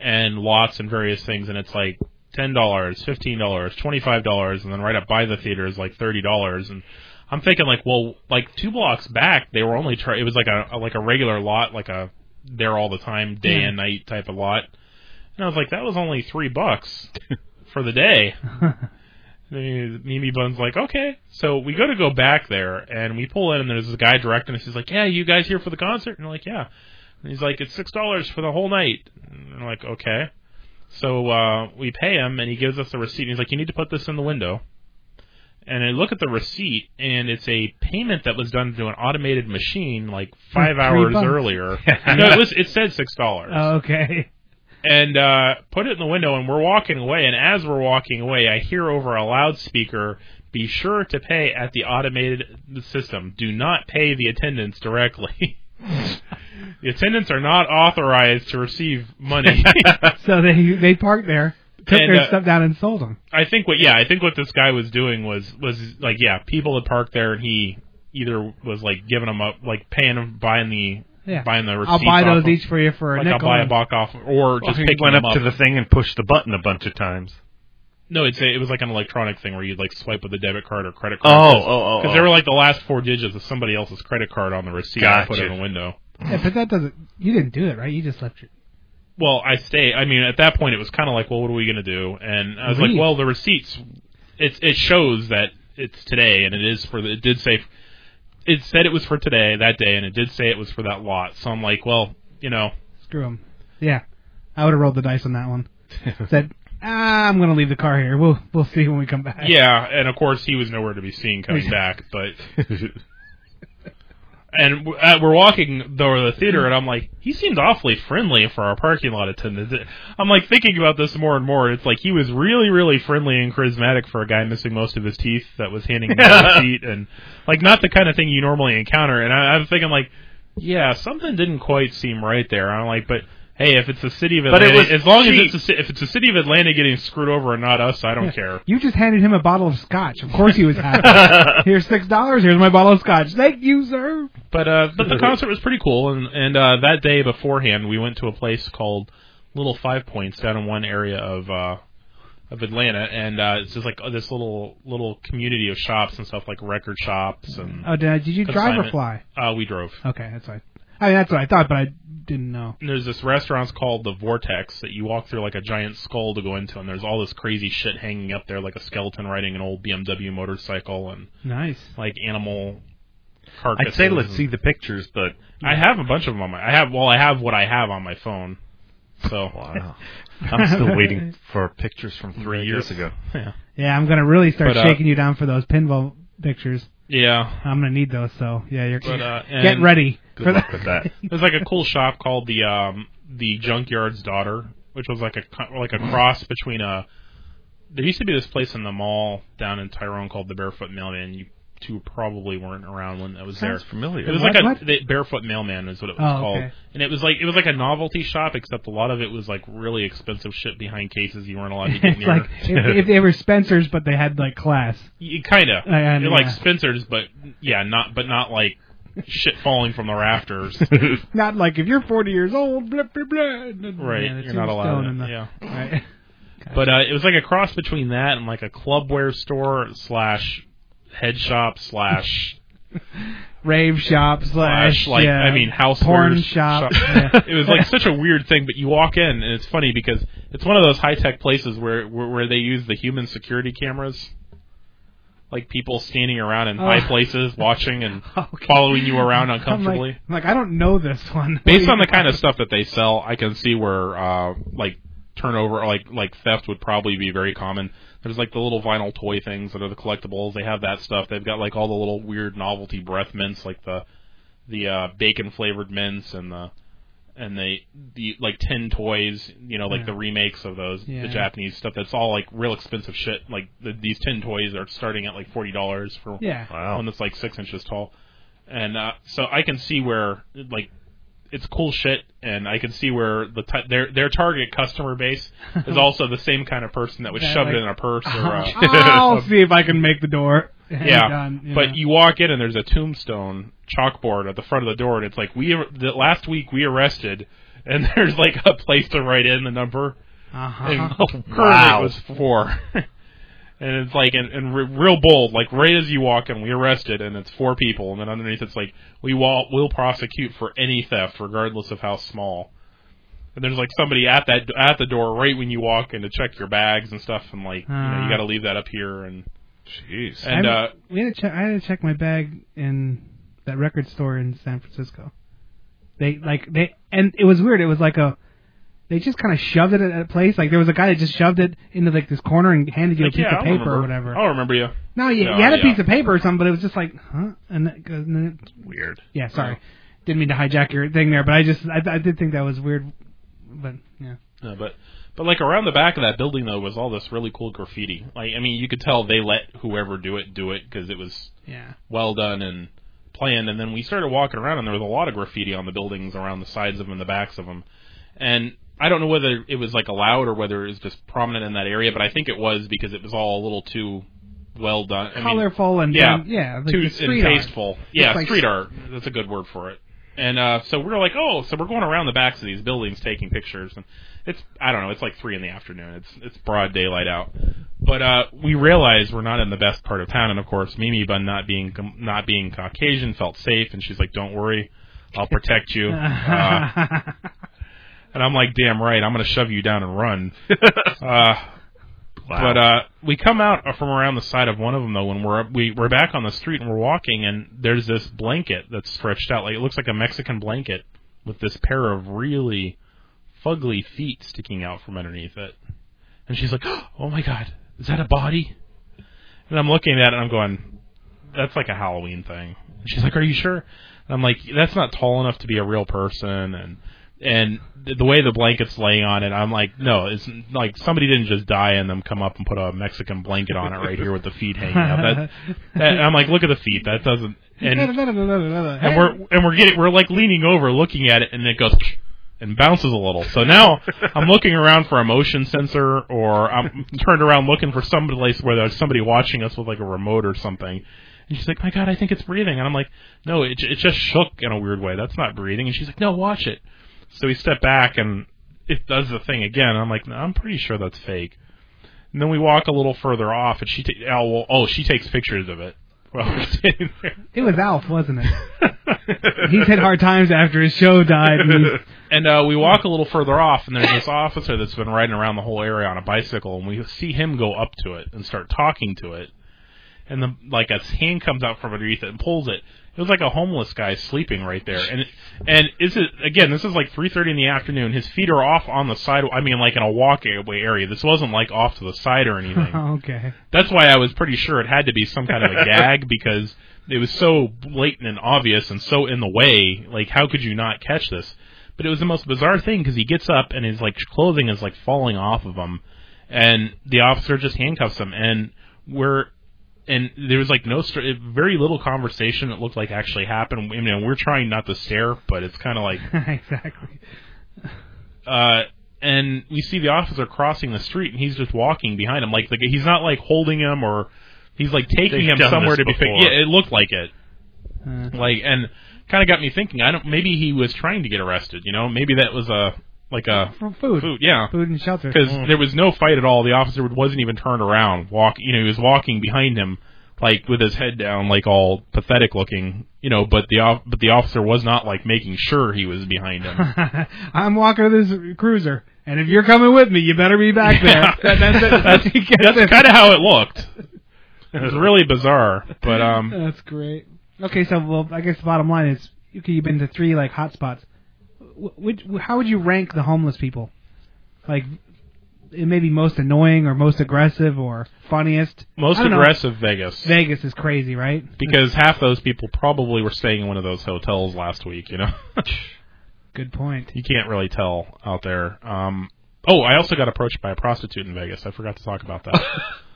and lots and various things, and it's like ten dollars, fifteen dollars, twenty five dollars, and then right up by the theater is like thirty dollars, and I'm thinking like, well, like two blocks back, they were only try. It was like a, a like a regular lot, like a there all the time, day Yeah. and night type of lot, and I was like, that was only three bucks (laughs) for the day. (laughs) Mimi Bun's like, okay. So we go to go back there, and we pull in, and there's this guy directing us. He's like, yeah, you guys here for the concert? And we're like, yeah. And he's like, it's six dollars for the whole night. And we're like, okay. So uh, we pay him, and he gives us a receipt. And he's like, you need to put this in the window. And I look at the receipt, and it's a payment that was done to an automated machine like five (laughs) hours bucks. earlier. (laughs) no, it was it said six dollars Oh, okay. And uh, put it in the window, and we're walking away. And as we're walking away, I hear over a loudspeaker, "Be sure to pay at the automated system. Do not pay the attendants directly. (laughs) the attendants are not authorized to receive money." (laughs) So they they parked there, took And, their uh, stuff down, and sold them. I think what, yeah, I think what this guy was doing was was like, yeah, people had parked there, and he either was like giving them up, like paying them, buying the Yeah. buying the receipts. I'll buy those them. each for you for a Like nickel. I'll buy a and- buck off, or just he picking went them up to the thing and pushed the button a bunch of times. No, it's a, it was like an electronic thing where you'd like swipe with a debit card or credit card. Oh, oh, oh, Because oh. there were like the last four digits of somebody else's credit card on the receipt I put in the window. Yeah, but that doesn't. You didn't do it, right? You just left it. Well, I stay. I mean, at that point, it was kind of like, well, what are we gonna do? And I was Leave. like, well, the receipts, it it shows that it's today, and it is for the. It did say, it said it was for today that day, and it did say it was for that lot. So I'm like, well, you know, Screw them. Yeah, I would have rolled the dice on that one. (laughs) Said, ah, I'm gonna leave the car here. We'll we'll see when we come back. Yeah, and of course he was nowhere to be seen coming (laughs) back, but (laughs) and uh, we're walking to the theater, and I'm like, he seems awfully friendly for our parking lot attendant. I'm like thinking about this more and more. It's like he was really, really friendly and charismatic for a guy missing most of his teeth that was handing him a (laughs) receipt, and like not the kind of thing you normally encounter. And I, I'm thinking like, yeah, something didn't quite seem right there. I'm like, but. Hey, if it's the city of Atlanta, as long cheap. as it's a, if it's the city of Atlanta getting screwed over and not us, I don't care. You just handed him a bottle of scotch. Of course he was happy. (laughs) Here's six dollars. Here's my bottle of scotch. Thank you, sir. But uh, but the concert was pretty cool, and and uh, that day beforehand, we went to a place called Little Five Points down in one area of uh, of Atlanta, and uh, it's just like uh, this little little community of shops and stuff, like record shops and. Oh, did, I- did you drive or fly? Uh, we drove. Okay, that's right. I mean, that's what I thought, but I didn't know. And there's this restaurant called the Vortex that you walk through like a giant skull to go into, and there's all this crazy shit hanging up there, like a skeleton riding an old BMW motorcycle and Nice. like animal carcasses. I'd say let's and- see the pictures, but I have a bunch of them on my. I have well, I have what I have on my phone. So wow, I'm still waiting for pictures from three years ago. (laughs) Yeah. Yeah, I'm gonna really start But, uh, shaking you down for those pinball pictures. Yeah. I'm gonna need those. So yeah, you're But, uh, (laughs) get ready Good for luck that. with that. (laughs) There's like a cool shop called the um the Junkyard's Daughter, which was like a co- like a cross between a. There used to be this place in the mall down in Tyrone called the Barefoot Mailman. You two probably weren't around when that was Sounds there. familiar. It was What- like a the Barefoot Mailman is what it was Oh, called, okay. and it was like it was like a novelty shop, except a lot of it was like really expensive shit behind cases you weren't allowed to get (laughs) it's near. like if, if they were Spencers, but they had like class. kind of. I- They're like. Spencer's, but yeah, not but not like shit falling from the rafters. (laughs) Not like if you're 40 years old, blah blah blah. Right, Yeah, you're not allowed. the- yeah, Right. but uh, it was like a cross between that and like a clubwear store slash head shop slash (laughs) Rave shop slash, slash like yeah, I mean house porn shop. yeah. (laughs) it was like such a weird thing, but you walk in and it's funny because it's one of those high tech places where, where where they use the human security cameras. Like people standing around in high Oh. places watching and (laughs) Okay. following you around I'm uncomfortably. like, I'm like, I don't know this one. based on the kind of stuff that they sell, I can see where uh like turnover like like theft would probably be very common. There's like the little vinyl toy things that are the collectibles. They have that stuff. They've got like all the little weird novelty breath mints like the the uh, bacon flavored mints and the and the the like tin toys, you know, like Yeah. the remakes of those Yeah. the Japanese stuff. That's all like real expensive shit. Like the, these tin toys are starting at like forty dollars for Yeah. Wow. one that's like six inches tall, and uh, so I can see where like it's cool shit, and I can see where the t- their their target customer base is (laughs) also the same kind of person that would Yeah, shove like, it in a purse or. Uh, (laughs) (laughs) I'll see if I can make the door. yeah, Done, you but know. you walk in and there's a tombstone chalkboard at the front of the door, and it's like we the last week we arrested, and there's like a place to write in the number. Uh-huh. And currently Wow. it was four. And it's like and, and re- real bold, like right as you walk in, we arrested, and it's four people, and then underneath it's like we will will prosecute for any theft, regardless of how small. And there's like somebody at that at the door right when you walk in to check your bags and stuff, and like you know you got to leave that up here and. Jeez. And I, uh, we had to check. I had to check my bag in that record store in San Francisco. They like they and it was weird. It was like a they just kind of shoved it at a place. Like there was a guy that just shoved it into like this corner and handed you like, a piece yeah, of paper remember. or whatever. I'll remember you. No, you, No, you had a yeah. piece of paper or something, but it was just like, huh? And, that, and then it, Weird. yeah, sorry, didn't mean to hijack your thing there, but I just I, I did think that was weird. But yeah, No, but but like around the back of that building though was all this really cool graffiti. Like I mean, you could tell they let whoever do it do it because it was yeah. well done and planned. And then we started walking around, and there was a lot of graffiti on the buildings around the sides of them and the backs of them. And I don't know whether it was like allowed or whether it was just prominent in that area, but I think it was because it was all a little too well done. I mean, Colorful and yeah, done- yeah, like too street and art. tasteful. It's Yeah, like- street art. That's a good word for it. And uh, so we're like, oh, so we're going around the backs of these buildings taking pictures, and it's I don't know, it's like three in the afternoon. It's it's broad daylight out, but uh, we realize we're not in the best part of town, and of course, Mimi Bun not being not being Caucasian felt safe, and she's like, don't worry, I'll protect you. (laughs) Uh, and I'm like, damn right, I'm gonna shove you down and run. (laughs) uh, But uh, we come out from around the side of one of them though when we're we we're back on the street and we're walking and there's this blanket that's stretched out like it looks like a Mexican blanket with this pair of really fugly feet sticking out from underneath it. And she's like, (gasps) "Oh my god, is that a body?" And I'm looking at it and I'm going, "That's like a Halloween thing." And she's like, "Are you sure?" And I'm like, "That's not tall enough to be a real person." And and the way the blanket's laying on it, I'm like, no, it's like somebody didn't just die and them come up and put a Mexican blanket on it right here with the feet hanging out. That, (laughs) that I'm like, look at the feet. That doesn't. And and we're and we're getting we're like leaning over, looking at it, and it goes and bounces a little. So now I'm looking around for a motion sensor, or I'm turned around looking for some place where there's somebody watching us with like a remote or something. And she's like, "My God, I think it's breathing." And I'm like, "No, it it just shook in a weird way. That's not breathing." And she's like, "No, watch it." So we step back and it does the thing again. I'm like, no, I'm pretty sure that's fake. And then we walk a little further off, and she ta- oh, well, oh she takes pictures of it. (laughs) Well, we're there. It was Alf, wasn't it? (laughs) He's had hard times after his show died. And (laughs) and uh, we walk a little further off, and there's this officer that's been riding around the whole area on a bicycle, and we see him go up to it and start talking to it. And the like a hand comes out from underneath it and pulls it. It was like a homeless guy sleeping right there. And and is it again? This is like 3:30 in the afternoon. His feet are off on the side. I mean, like in a walkway area. This wasn't like off to the side or (laughs) anything. okay. That's why I was pretty sure it had to be some kind of a gag (laughs) because it was so blatant and obvious and so in the way. Like, how could you not catch this? But it was the most bizarre thing because he gets up and his like clothing is like falling off of him, and the officer just handcuffs him. And we're and there was like no str- very little conversation. that looked like actually happened. I mean, we're trying not to stare, but it's kind of like (laughs) exactly. (laughs) uh, and we see the officer crossing the street, and he's just walking behind him. Like, like he's not like holding him or he's like taking They've him somewhere this to be. Fi- before. yeah, it looked like it. Uh, Like, and kind of got me thinking. I don't. Maybe he was trying to get arrested. You know, maybe that was a like a for food. food. Yeah. Food and shelter. Because Mm. there was no fight at all. The officer wasn't even turned around. Walk, you know, he was walking behind him, like with his head down, like all pathetic looking, you know. But the but the officer was not like making sure he was behind him. (laughs) I'm walking with this cruiser, and if you're coming with me, you better be back there. Yeah. That- that's (laughs) that's that's kind of how it looked. (laughs) It was really bizarre, but um, That's great. Okay, so well, I guess the bottom line is, okay, you've been to three like hotspots. Wh- Which, how would you rank the homeless people? Like, it may be most annoying or most aggressive or funniest. Most don't know. aggressive Vegas. Vegas is crazy, right? because half those people probably were staying in one of those hotels last week. You know, (laughs) Good point. you can't really tell out there. Um, oh, I also got approached by a prostitute in Vegas. I forgot to talk about that.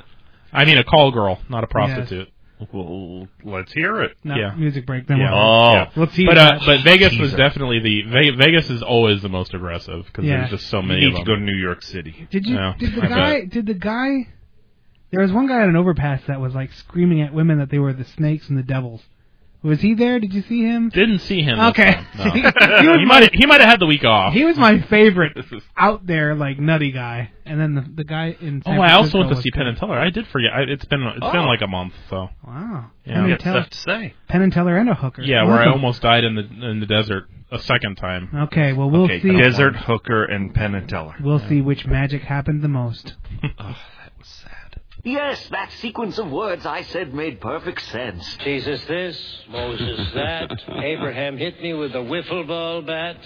(laughs) I mean, a call girl, not a prostitute. Well, let's hear it. No, Yeah. music break. Then Yeah. we'll, Oh. Yeah. we'll tease But uh, that. but Vegas was definitely the Ve- Vegas is always the most aggressive because Yeah. there's just so You many need of to go to New York City. Did you? Yeah, did the I guy? bet. Did the guy? There was one guy at an overpass that was like screaming at women that they were the snakes and the devils. Was he there? Did you see him? Didn't see him. Okay. time, no. (laughs) he was he my might he might have had the week off. he was my favorite (laughs) This is- out there like nutty guy. And then the the guy in San Oh, I also Francisco went to was see Penn and Teller. I did forget. I, it's been it's been Oh. like a month. So Wow. Yeah. Penn, You and got Teller, stuff to say. Penn and Teller and a hooker. yeah, where I almost died in the in the desert a second time. Okay, well we'll okay, see. Desert Hooker and Penn and Teller. We'll see which magic happened the most. (laughs) Oh, that was sad. Yes, that sequence of words I said made perfect sense. Jesus this, Moses that. (laughs) Abraham hit me with a wiffle ball bat.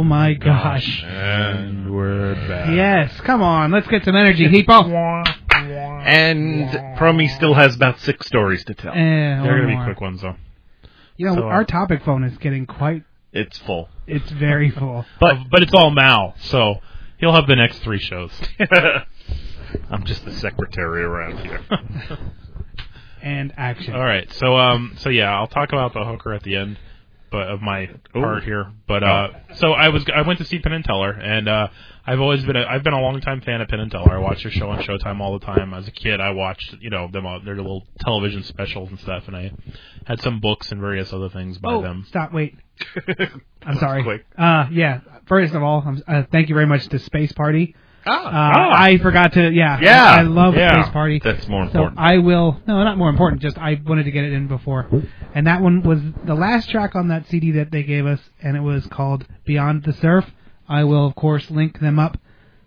Oh my gosh. And we're back. Yes, come on, let's get some energy, people. And Promi still has about six stories to tell. Eh, They're one gonna be more. quick ones though. You know, So, uh, our topic phone is getting quite. It's full. It's very (laughs) full. But but it's all Mal, so he'll have the next three shows. (laughs) I'm just the secretary around here. (laughs) and action. All right, so um, so yeah, I'll talk about the hooker at the end, but of my Ooh. part here. But uh, so I was I went to see Penn and Teller, and uh, I've always been a, I've been a long time fan of Penn and Teller. I watch their show on Showtime all the time. As a kid, I watched you know them all, their little television specials and stuff, and I had some books and various other things by oh, them. stop! Wait, (laughs) I'm sorry. quick. Uh, yeah. First of all, uh, thank you very much to Space Party. Uh, Ah. I forgot to. Yeah. Yeah. I love Yeah. Space Party. That's more important. So important. I will. No, not more important. Just I wanted to get it in before, and that one was the last track on that CD that they gave us, and it was called Beyond the Surf. I will of course link them up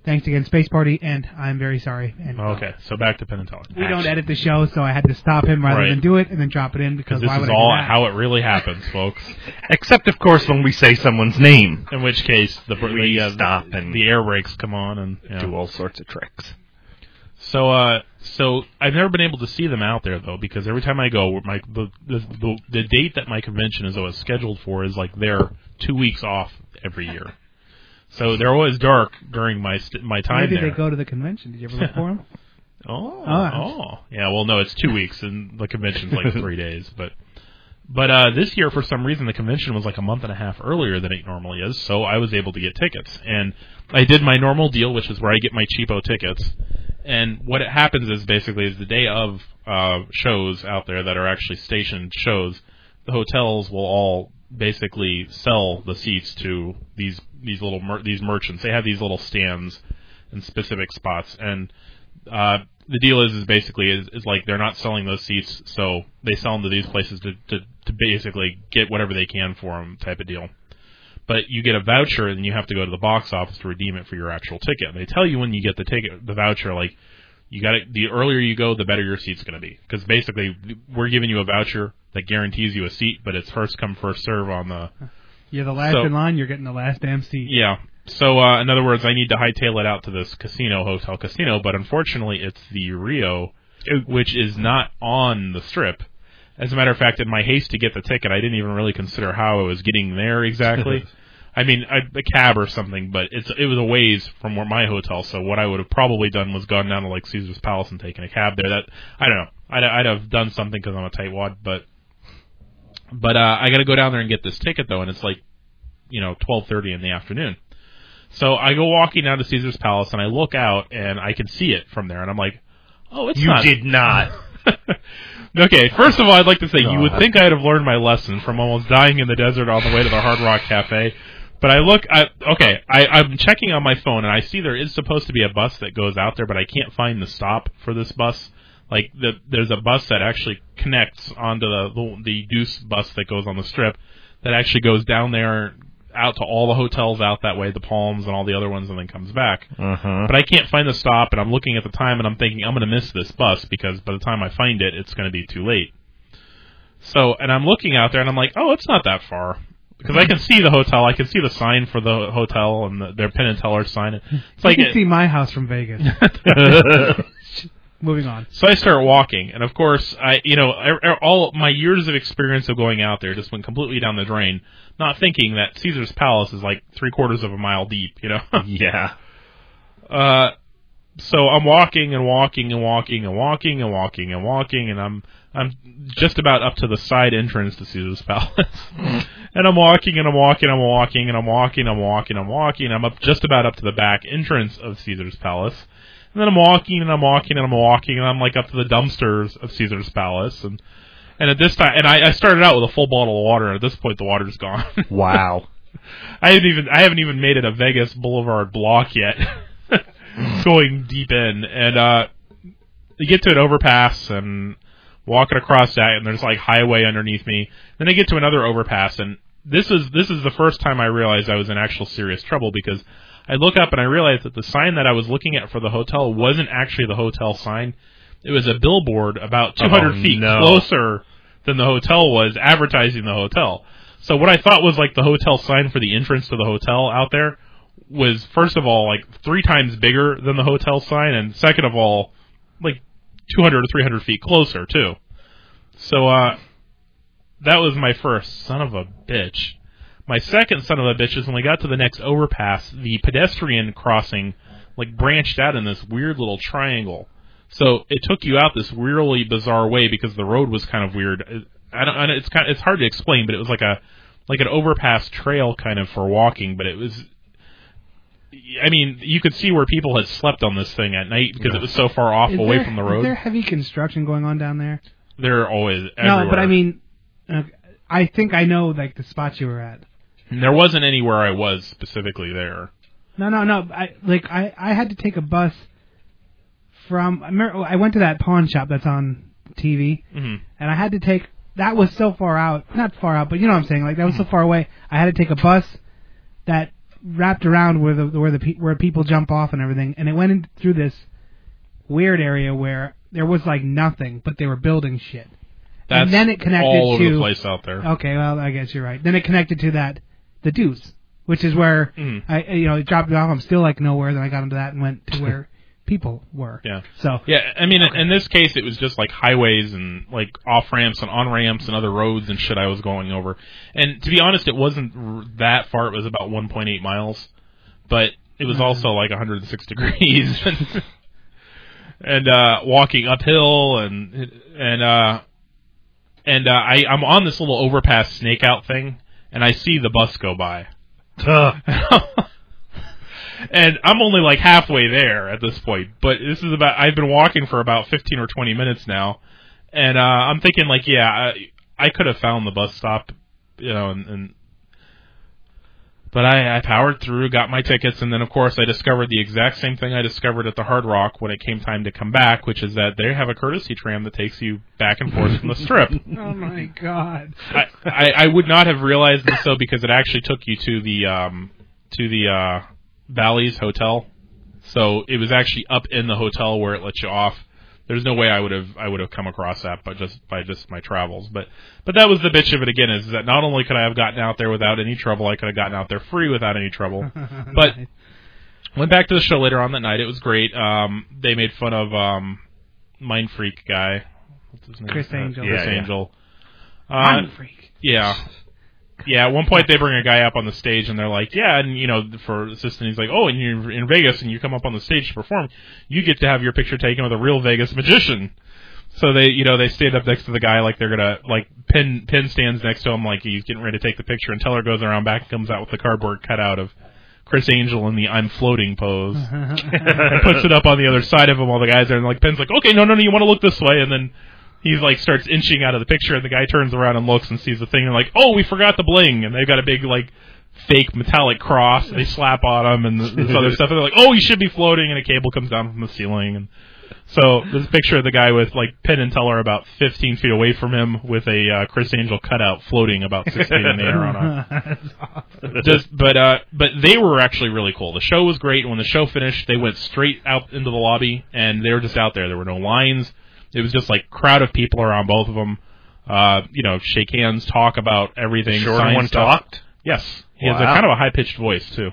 Thanks again, Space Party, and I'm very sorry. And Okay, so back to Penn and Teller. we don't edit the show, so I had to stop him rather Right. than do it and then drop it in because Because this why would is I do that? how it really happens, folks. (laughs) Except, of course, when we say someone's name. In which case, the We the, uh, stop and the air brakes come on and you know. do all sorts of tricks. So, uh, so I've never been able to see them out there though, because every time I go, my the the the, the date that my convention is always scheduled for is like they're two weeks off every year. So they're always dark during my st- my time Maybe there. they go to the convention. Did you ever look for them? (laughs) Oh, Oh. oh, yeah. Well, no, it's two weeks, and the convention's like (laughs) three days. But, but uh, this year, for some reason, the convention was like a month and a half earlier than it normally is. So I was able to get tickets, and I did my normal deal, which is where I get my cheapo tickets. And what it happens is basically is the day of uh, shows out there that are actually stationed shows, the hotels will all basically sell the seats to these these little mer- these merchants. They have these little stands in specific spots, and uh, the deal is is basically is, is like they're not selling those seats, so they sell them to these places to, to to basically get whatever they can for them, type of deal. But you get a voucher, and you have to go to the box office to redeem it for your actual ticket. And they tell you when you get the ticket, the voucher, like you got to the earlier you go, the better your seat's going to be. Because basically, we're giving you a voucher that guarantees you a seat, but it's first come first serve on the You're the last So- in line. You're getting the last damn seat. yeah. So, uh, in other words, I need to hightail it out to this casino, hotel casino, but unfortunately, it's the Rio, which is not on the strip. As a matter of fact, in my haste to get the ticket, I didn't even really consider how I was getting there exactly. (laughs) I mean, a cab or something, but it's it was a ways from where my hotel. So what I would have probably done was gone down to like Caesar's Palace and taken a cab there. That I don't know. I'd, I'd have done something because I'm a tightwad, but but uh, I got to go down there and get this ticket though, and it's like you know 12:30 in the afternoon. So I go walking down to Caesar's Palace and I look out and I can see it from there, and I'm like, oh, it's You not. did not. (laughs) okay, first of all, I'd like to say you would think I'd have learned my lesson from almost dying in the desert on the way to the Hard Rock Cafe. But I look, I, okay, I, I'm checking on my phone and I see there is supposed to be a bus that goes out there, but I can't find the stop for this bus. Like the, there's a bus that actually connects onto the, the the Deuce bus that goes on the strip that actually goes down there out to all the hotels out that way, the Palms and all the other ones, and then comes back. Uh-huh. But I can't find the stop, and I'm looking at the time, and I'm thinking I'm going to miss this bus because by the time I find it, it's going to be too late. So, and I'm looking out there, and I'm like, oh, it's not that far because I can see the hotel, I can see the sign for the hotel and the, their Penn and Teller sign. It's like you can it- see my house from Vegas. (laughs) Moving on. So I start walking, and of course, I you know I- I- all my years of experience of going out there just went completely down the drain. Not thinking that Caesar's Palace is like three quarters of a mile deep, you know. (laughs) (laughs) yeah. Uh, so I'm walking and walking and walking and walking and walking and walking, and I'm I'm just about up to the side entrance to Caesar's Palace. (laughs) and I'm walking and I'm walking, and I'm walking and I'm walking, and I'm walking, and I'm walking. I'm up just about up to the back entrance of Caesar's Palace. And then I'm walking and I'm walking and I'm walking and I'm like up to the dumpsters of Caesar's Palace and and at this time and I, I started out with a full bottle of water and at this point the water's gone. (laughs) Wow. I haven't even I haven't even made it a Vegas Boulevard block yet. (laughs) Going deep in and uh you get to an overpass and walking across that and there's like highway underneath me. Then I get to another overpass and this is this is the first time I realized I was in actual serious trouble because I look up and I realize that the sign that I was looking at for the hotel wasn't actually the hotel sign. It was a billboard about 200 Oh, feet no. closer than the hotel was advertising the hotel. So what I thought was like the hotel sign for the entrance to the hotel out there was first of all like three times bigger than the hotel sign, and second of all, like 200 or 300 feet closer too. So uh, that was my first son of a bitch. My second son of a bitch is when we got to the next overpass, the pedestrian crossing like branched out in this weird little triangle. So it took you out this weirdly bizarre way because the road was kind of weird. I don't. I don't it's kind. Of, it's hard to explain, but it was like a like an overpass trail kind of for walking. But it was. I mean, you could see where people had slept on this thing at night because it was so far off Is away there- from the road. Is there heavy construction going on down there? They're always No, but I mean, I think I know like the spot you were at. There wasn't anywhere I was specifically there. No, no, no. I like I I had to take a bus from. I remember I went to that pawn shop that's on TV, Mhm. and I had to take. That was so far out, not far out, but you know what I'm saying. Like that was so far away. I had to take a bus that wrapped around where the where the pe- where people jump off and everything, and it went in through this weird area where there was like nothing, but they were building shit. That's and then it connected all over to the place out there. Okay, well, I guess you're right. Then it connected to that the deuce, which is where Mhm. I you know it dropped me off. I'm still like nowhere. Then I got into that and went to (laughs) where people were. Yeah. So Yeah, I mean, in this case, it was just like highways and like off ramps and on ramps and other roads and shit I was going over. And to be honest, it wasn't r- that far. It was about 1.8 miles, but it was Mhm. also like 106 degrees (laughs) and, and uh, walking uphill and and uh, and uh, I I'm on this little overpass snake out thing, and I see the bus go by. (laughs) and I'm only like halfway there at this point. But this is about I've been walking for about 15 or 20 minutes now, and uh, I'm thinking like, yeah, I, I could have found the bus stop, you know, and. and but I, I powered through, got my tickets, and then of course I discovered the exact same thing I discovered at the Hard Rock when it came time to come back, which is that they have a courtesy tram that takes you back and forth from the strip. (laughs) oh my god. I, I, I would not have realized this though because it actually took you to the um to the uh Bally's Hotel. So it was actually up in the hotel where it let you off. There's no way I would have I would have come across that but just by just my travels. But but that was the bitch of it again is that not only could I have gotten out there without any trouble, I could have gotten out there free without any trouble. (laughs) But went back to the show later on that night. It was great. Um they made fun of um Mind Freak guy. What's his name? Criss Uh, Angel. Criss Yeah, yeah. Angel. Uh, Mind freak. yeah. Yeah, at one point they bring a guy up on the stage and they're like, yeah, and you know, for assistant, he's like, oh, and you're in Vegas and you come up on the stage to perform, you get to have your picture taken with a real Vegas magician. So they, you know, they stand up next to the guy like they're gonna, like, Penn, Penn stands next to him like he's getting ready to take the picture and Teller goes around back and comes out with the cardboard cutout of Criss Angel in the I'm floating pose (laughs) and puts it up on the other side of him while the guys are and like Penn's like, okay, no, no, no, you want to look this way, and then he's like starts inching out of the picture, and the guy turns around and looks and sees the thing, and like, oh, we forgot the bling, and they've got a big like fake metallic cross. They slap on him and this other stuff, and they're like, oh, he should be floating, and a cable comes down from the ceiling, and so there's a picture of the guy with like Penn and Teller about 15 feet away from him with a uh, Criss Angel cutout floating about six feet in the air on a (laughs) That's awesome. just but uh but they were actually really cool. The show was great. And when the show finished, they went straight out into the lobby and they were just out there. There were no lines. It was just like crowd of people around both of them. Uh, you know, shake hands, talk about everything. Sign one stuff. talked? Yes, he has a kind of a high pitched voice too.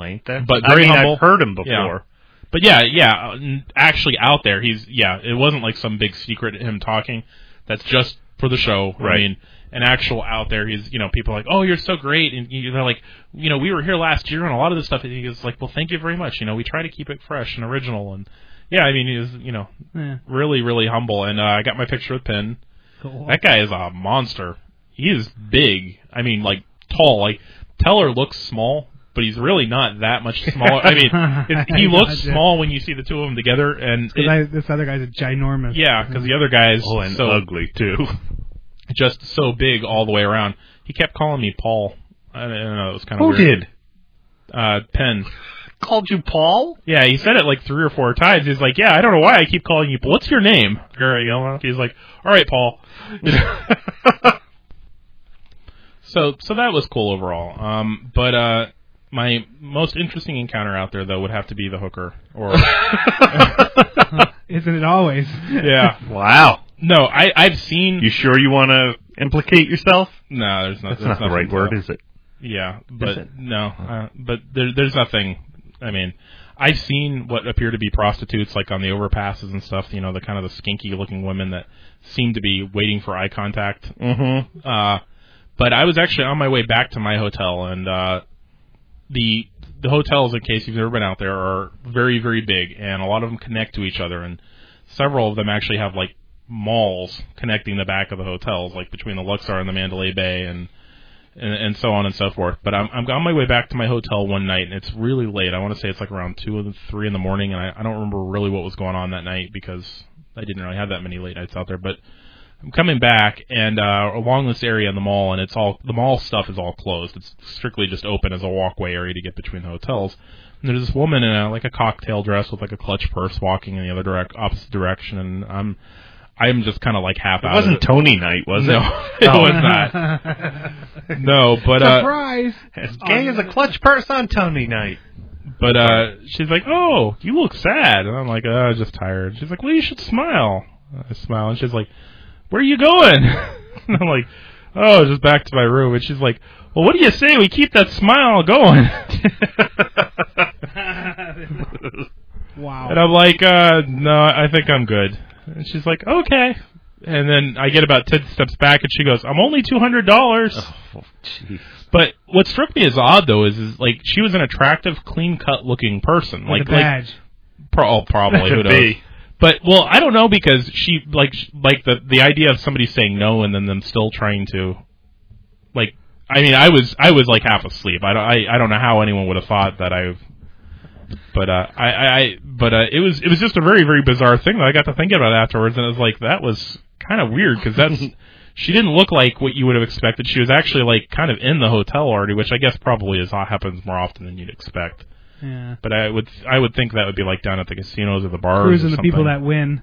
Ain't that? But I very mean, humble. I've heard him Yeah. before. But yeah, yeah, uh, actually out there, he's yeah. It wasn't like some big secret him talking. That's just for the show. I Right. mean, an actual out there. He's you know people are like, oh, you're so great, and you- they're like, you know, we were here last year, and a lot of this stuff. And he goes like, well, thank you very much. You know, we try to keep it fresh and original, and yeah, I mean, he's you know, Yeah. really really humble. And uh, I got my picture with Penn. Cool. That guy is a monster. He is big. I mean, like tall. Like Teller looks small, but he's really not that much smaller. I mean, (laughs) it, he looks Gotcha. small when you see the two of them together, and Because it- I, this other guy's a ginormous. yeah, because the other guy's Oh, and so ugly too. (laughs) just so big all the way around. He kept calling me Paul. I don't know. It was kind of Who weird. did? Uh, Penn. Called you Paul? Yeah, he said it like three or four times. He's like, "Yeah, I don't know why I keep calling you. What's your name?" Or, he's like, "All right, Paul." (laughs) so, so that was cool overall. Um, but uh, my most interesting encounter out there though would have to be the hooker. Or (laughs) Isn't it always? (laughs) yeah, Wow. no, I I've seen. You sure you want to implicate yourself? no, there's not. That's there's not the nothing right word, to- is it? Yeah, but no, uh, but there, there's nothing. I mean, I've seen what appear to be prostitutes, like on the overpasses and stuff. You know, the kind of the skinky looking women that seem to be waiting for eye contact. Mm-hmm. Uh, but I was actually on my way back to my hotel, and uh, the the hotels, in case you've never been out there, are very very big, and a lot of them connect to each other, and several of them actually have like malls connecting the back of the hotels, like between the Luxor and the Mandalay Bay, and and, and so on and so forth. But I'm I'm on my way back to my hotel one night, and it's really late. I want to say it's like around two or three in the morning, and I, I don't remember really what was going on that night because I didn't really have that many late nights out there. But I'm coming back, and uh, along this area in the mall, and it's all the mall stuff is all closed. It's strictly just open as a walkway area to get between the hotels. And there's this woman in a, like a cocktail dress with like a clutch purse walking in the other direct opposite direction, and I'm I'm just kind of like half out. It out. wasn't of it. Tony night, was it? No, (laughs) it was not. (laughs) No, but uh, Surprise! As gay as a clutch purse on Tony night. But uh, she's like, "Oh, you look sad," and I'm like, "Oh, I'm just tired." She's like, "Well, you should smile." I smile, and she's like, "Where are you going?" (laughs) and I'm like, "Oh, just back to my room." And she's like, "Well, what do you say we keep that smile going?" Wow. and I'm like, uh, "No, I think I'm good." And she's like, "Okay." And then I get about ten steps back, and she goes, "I'm only two hundred dollars." Oh, jeez. But what struck me as odd though is, is like she was an attractive, clean cut looking person. With like a badge. Like, pro- oh, probably (laughs) who knows. be. But well, I don't know because she like like the the idea of somebody saying no and then them still trying to like I mean I was I was like half asleep. I don't I, I don't know how anyone would have thought that I but uh I I, I but uh it was it was just a very very bizarre thing that I got to thinking about afterwards and it was like that was kind of weird because that's (laughs) she didn't look like what you would have expected. She was actually like kind of in the hotel already, which I guess probably is happens more often than you'd expect. Yeah. But I would I would think that would be like down at the casinos or the bars. Cruising or the something. people that win.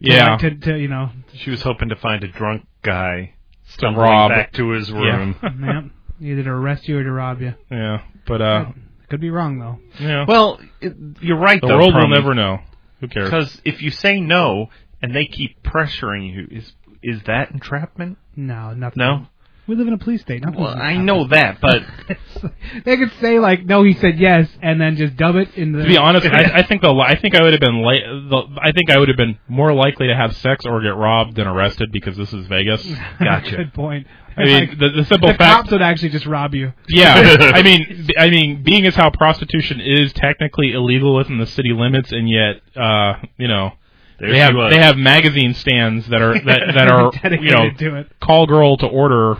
Yeah. like to, to you know. She was hoping to find a drunk guy stumbling rob. back to his room. (laughs) yep. Either to arrest you or to rob you. Yeah, but uh, Could be wrong though. yeah. Well, it, you're right. Though. The though, world will never know. Who cares? Because if you say no and they keep pressuring you, is is that entrapment? No, nothing. No. We live in a police state. Nothing Well, I know that, but (laughs) they could say like, no, he said yes, and then just dub it in the. To be honest, I, (laughs) I think the I think I would have been li- the, I think I would have been more likely to have sex or get robbed than arrested because this is Vegas. Gotcha. (laughs) Good point. I mean, Like, the, the simple the fact. cops would actually just rob you. Yeah, (laughs) I mean, b- I mean, being as how prostitution is technically illegal within the city limits, and yet, uh, you know, There they have was. they have magazine stands that are that that are (laughs) you know Dedicated to it. call girl to order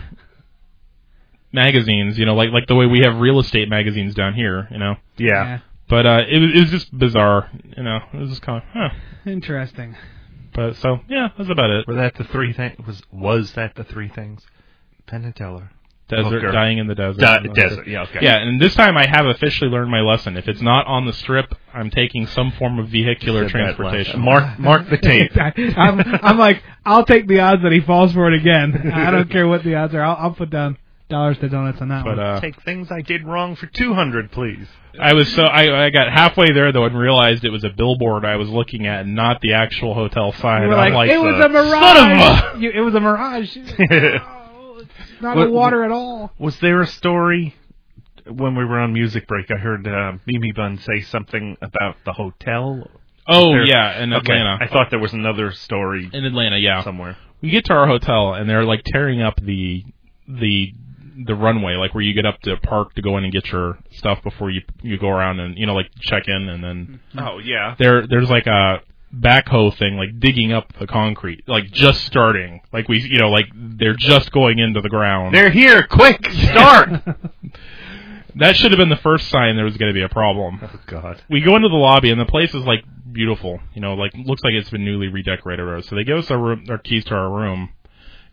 magazines. You know, like like the way we have real estate magazines down here. You know, yeah. but uh, it was it was just bizarre. You know, it was just kind of huh. Interesting. But so yeah, that's about it. Were that the three things? Was was that the three things? Penn and Teller. Desert, Hooker. dying in the desert. Di- desert. Yeah. Okay. Yeah, and this time I have officially learned my lesson. If it's not on the strip, I'm taking some form of vehicular Said that last transportation. Mark mark the (laughs) tape. I'm, I'm like, I'll take the odds that he falls for it again. I don't care what the odds are. I'll, I'll put down dollars to donuts on that But one. uh, Take things I did wrong for two hundred, please. I was so I, I got halfway there though and realized it was a billboard I was looking at, and not the actual hotel sign. you were like, like, it was a mirage. son of a- You- it was a mirage. (laughs) It's not What- the water at all. Was there a story when we were on music break? I heard uh, Mimi Bun say something about the hotel. Oh There- yeah, in Okay, Atlanta. I thought there was another story in Atlanta, yeah. somewhere. we get to our hotel and they're like tearing up the the the runway, like where you get up to park to go in and get your stuff before you you go around and you know like check in and then Oh yeah. there there's like a backhoe thing like digging up the concrete like just starting like we you know like they're just going into the ground They're here. Quick, start. (laughs) that should have been the first sign there was going to be a problem oh God. we go into the lobby and the place is like beautiful you know like looks like it's been newly redecorated or so they give us our room our keys to our room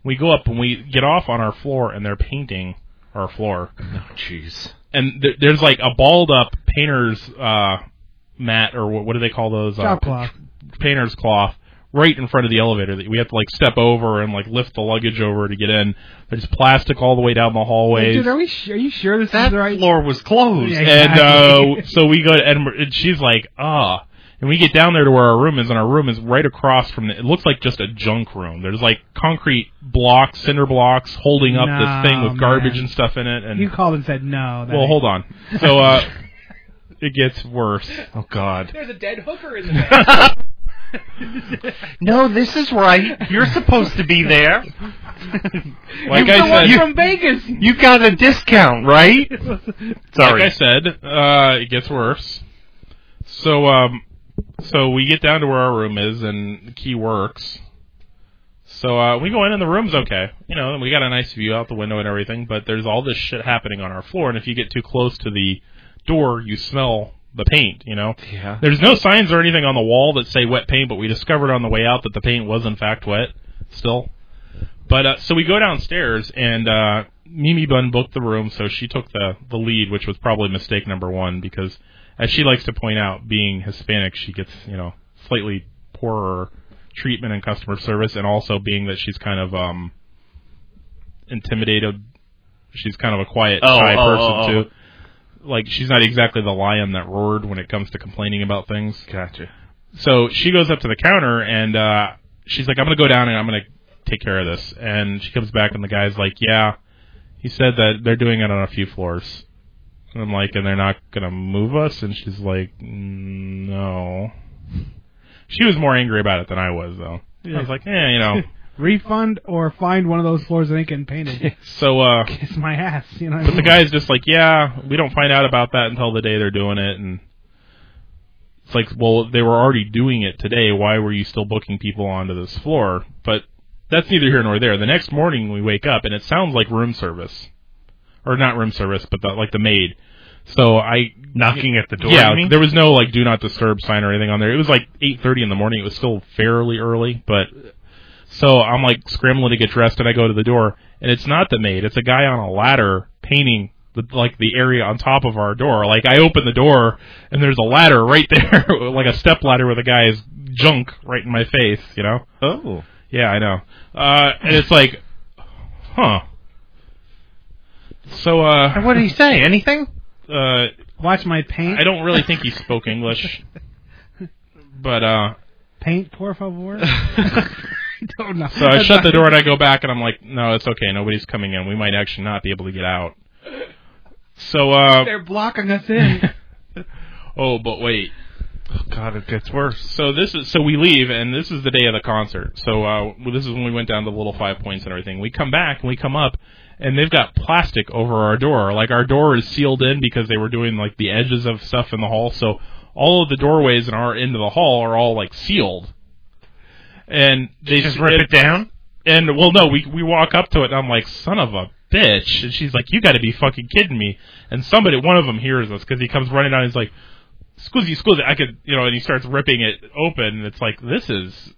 we go up and we get off on our floor and they're painting our floor Oh jeez. and th- there's like a balled up painter's uh mat or what, what do they call those uh, Drop cloth. painter's cloth right in front of the elevator that we have to like step over and like lift the luggage over to get in there's plastic all the way down the hallways Dude, are we? Su- are you sure this That is the right? floor was closed. Yeah. and uh so we go to and, and she's like ah and we get down there to where our room is and our room is right across from the, it looks like just a junk room there's like concrete blocks cinder blocks holding up No, this thing with garbage man. and stuff in it and You called and said no. that well ain't- hold on (laughs) so uh it gets worse (laughs) Oh God. There's a dead hooker in the (laughs) No, this is right. You're supposed to be there. (laughs) like the I one said from Vegas. You got a discount, right? Sorry. Like I said, uh, it gets worse. So, um, so we get down to where our room is, and the key works. So uh, we go in, and the room's okay. You know, we got a nice view out the window and everything. But there's all this shit happening on our floor, and if you get too close to the door, you smell the paint. You know, yeah. there's no signs or anything on the wall that say wet paint, but we discovered on the way out that the paint was in fact wet still. But uh, so we go downstairs, and uh, Mimi Bun booked the room, so she took the the lead, which was probably mistake number one because, as she likes to point out, being Hispanic, she gets you know slightly poorer treatment and customer service, and also being that she's kind of um intimidated. She's kind of a quiet, Oh, shy oh, person oh, oh. too. Like she's not exactly the lion that roared when it comes to complaining about things. Gotcha. So she goes up to the counter and uh she's like, "I'm gonna go down and I'm gonna take care of this." And she comes back and the guy's like, "Yeah." He said that they're doing it on a few floors. And I'm like, "And they're not gonna move us?" And she's like, "Mm, "No." She was more angry about it than I was, though. I was like, "Yeah, you know." (laughs) Refund or find one of those floors that ain't getting painted. (laughs) So, uh, Kiss my ass, you know. What I but the mean? guy's just like, yeah, we don't find out about that until the day they're doing it, and it's like, well, they were already doing it today. Why were you still booking people onto this floor? But that's neither here nor there. The next morning we wake up and it sounds like room service, or not room service, but the, like the maid. So I Knocking at the door. yeah, there was no like do not disturb sign or anything on there. It was like 8:30 in the morning. It was still fairly early, but so I'm like scrambling to get dressed and I go to the door and it's not the maid. It's a guy on a ladder painting the, like the area on top of our door. Like I open the door and there's a ladder right (laughs) there, like a step ladder with a guy's junk right in my face, you know? Oh. Yeah, I know. Uh and it's like huh. So uh what did he say? Anything? (laughs) uh Watch my paint. I don't really think he spoke English. (laughs) But uh paint, por favor. (laughs) Don't know. so I shut the door and I go back and I'm like, no, it's okay. Nobody's coming in. We might actually not be able to get out. So uh They're blocking us in. (laughs) oh, but wait. Oh, God, it gets worse. So this is so we leave and this is the day of the concert. So uh this is when we went down to the little five points and everything. We come back and we come up and they've got plastic over our door. Like our door is sealed in because they were doing like the edges of stuff in the hall. So all of the doorways in our end of the hall are all like sealed. And they Just rip it down? And well, no, we we walk up to it and I'm like, son of a bitch. And she's like, you got to be fucking kidding me. And somebody, one of them hears us because he comes running down. He's like, scusi, scusi. I could, you know, and he starts ripping it open. And it's like, this is,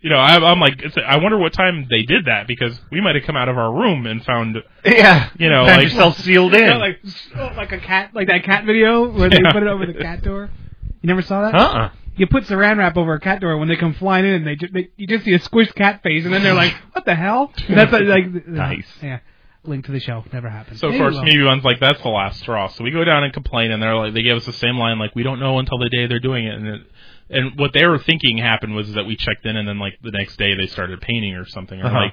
you know, I, I'm like, it's, I wonder what time they did that because we might have come out of our room and found, Yeah. you know, Found like yourself sealed in. You know, like oh, like a cat, like that cat video where they put it over the cat door. You never saw that? Uh-uh. You put saran wrap over a cat door when they come flying in, and they, ju- they you just see a squished cat face, and then they're like, (laughs) "What the hell?" That's like, like (laughs) Nice. Yeah. Link to the show never happened. So of Maybe course, will. maybe one's like, "That's the last straw." So we go down and complain, and they're like, they gave us the same line, like, "We don't know until the day they're doing it." And it, and what they were thinking happened was that we checked in, and then like the next day they started painting or something. Or Uh-huh. like,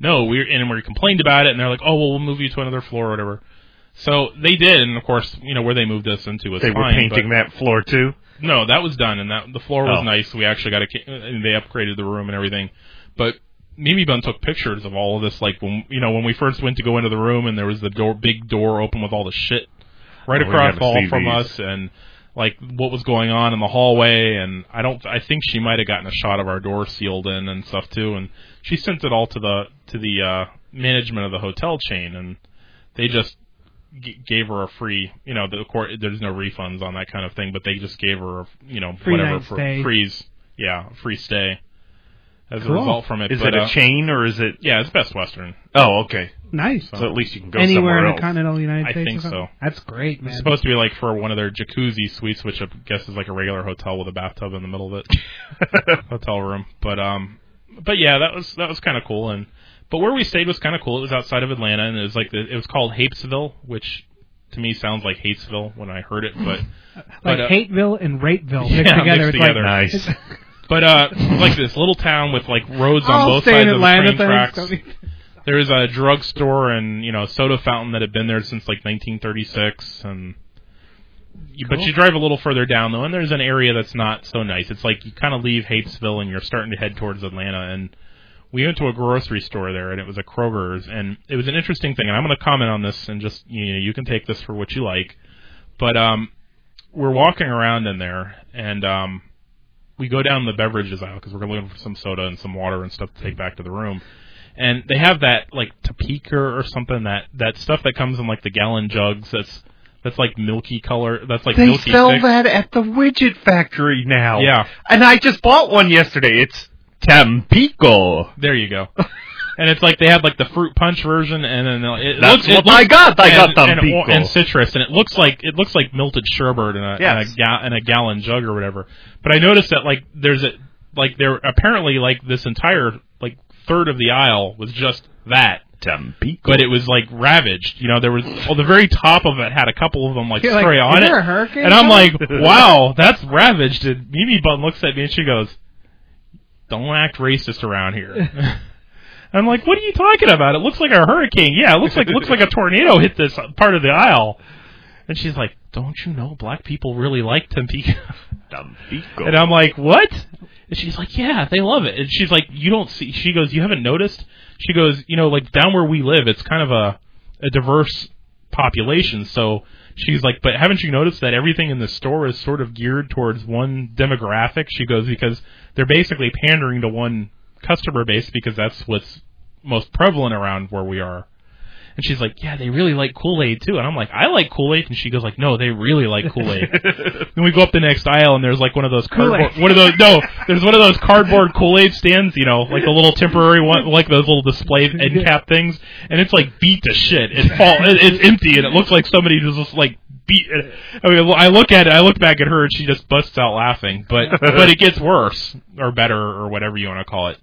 no, we're and we complained about it, and they're like, "Oh, well, we'll move you to another floor or whatever." So they did, and of course, you know where they moved us into was They were fine. painting but- that floor too. No, that was done, and that the floor was Oh. nice. We actually got a, and they upgraded the room and everything. But Mimi Bun took pictures of all of this, like when you know when we first went to go into the room, and there was the door, big door open with all the shit right Oh, across the hall from these. us, and like what was going on in the hallway. And I don't, I think she might have gotten a shot of our door sealed in and stuff too. And she sent it all to the to the uh, management of the hotel chain, and they just g- gave her a free, you know, the of course there's no refunds on that kind of thing, but they just gave her, a, you know, Free whatever for stay. freeze, yeah, free stay as Cool. a result from it. Is but, it a uh, chain or is it? Yeah, it's Best Western. Oh, okay. nice. So at least you can go Anywhere somewhere in the else. continental United I States. I think so. That's great, man. It's supposed to be like for one of their jacuzzi suites, which I guess is like a regular hotel with a bathtub in the middle of it, (laughs) hotel room. But um, but yeah, that was that was kind of cool. And but where we stayed was kind of cool. It was outside of Atlanta, and it was like the, it was called Hapeville, which to me sounds like Hatesville when I heard it. But (laughs) like but, uh, Hateville and Rapeville yeah, mixed together. mixed it's together. like Nice. (laughs) but uh, like this little town with like roads on I'll both stay in sides of the Atlanta. train tracks. thanks. There was a drugstore and you know soda fountain that had been there since like 1936, and you, but you drive a little further down though, and there's an area that's not so nice. It's like you kind of leave Hapeville and you're starting to head towards Atlanta, and we went to a grocery store there, and it was a Kroger's, and it was an interesting thing. And I'm going to comment on this, and just you know you can take this for what you like, but um, we're walking around in there, and um, we go down the beverages aisle because we're looking for some soda and some water and stuff to take back to the room. And they have that like Topeka or something that that stuff that comes in like the gallon jugs. That's that's like milky color. That's like milky. They milky sell thick. that at the widget factory now. Yeah. And I just bought one yesterday. It's Tampico. There you go. and it's like they had like the fruit punch version, and then it That's looks, it what I got. I and, got and, Tampico. and citrus, and it looks like it looks like melted sherbet in a, Yes. in, a ga- in a gallon jug or whatever. But I noticed that like there's a like there apparently like this entire like third of the aisle was just that. Tampico. But it was like ravaged. You know, there was well, the very top of it had a couple of them like You're like, on "Is it, there a hurricane and I'm like, wow, that's ravaged. And Mimi Bun looks at me and she goes, "Don't act racist around here." (laughs) I'm like, what are you talking about? It looks like a hurricane. Yeah, it looks like looks like a tornado hit this part of the aisle. And she's like, don't you know black people really like Tampico? (laughs) Tampico. And I'm like, what? And she's like, yeah, they love it. And she's like, you don't see. She goes, you haven't noticed. She goes, you know, like down where we live, it's kind of a a diverse population. So she's like, but haven't you noticed that everything in the store is sort of geared towards one demographic? She goes because they're basically pandering to one customer base because that's what's most prevalent around where we are. And she's like, "Yeah, they really like Kool Aid too." And I'm like, "I like Kool Aid," and she goes like, "No, they really like Kool Aid." (laughs) then we go up the next aisle, and there's like one of those cardboard, one of those no, there's one of those cardboard Kool Aid stands, you know, like the little temporary one, like those little display (laughs) end cap things, and it's like beat to shit. It's (laughs) fall, it, it's empty, and it looks like somebody just like beat. I mean, I look at it, I look back at her, and she just busts out laughing. But but it gets worse or better or whatever you want to call it.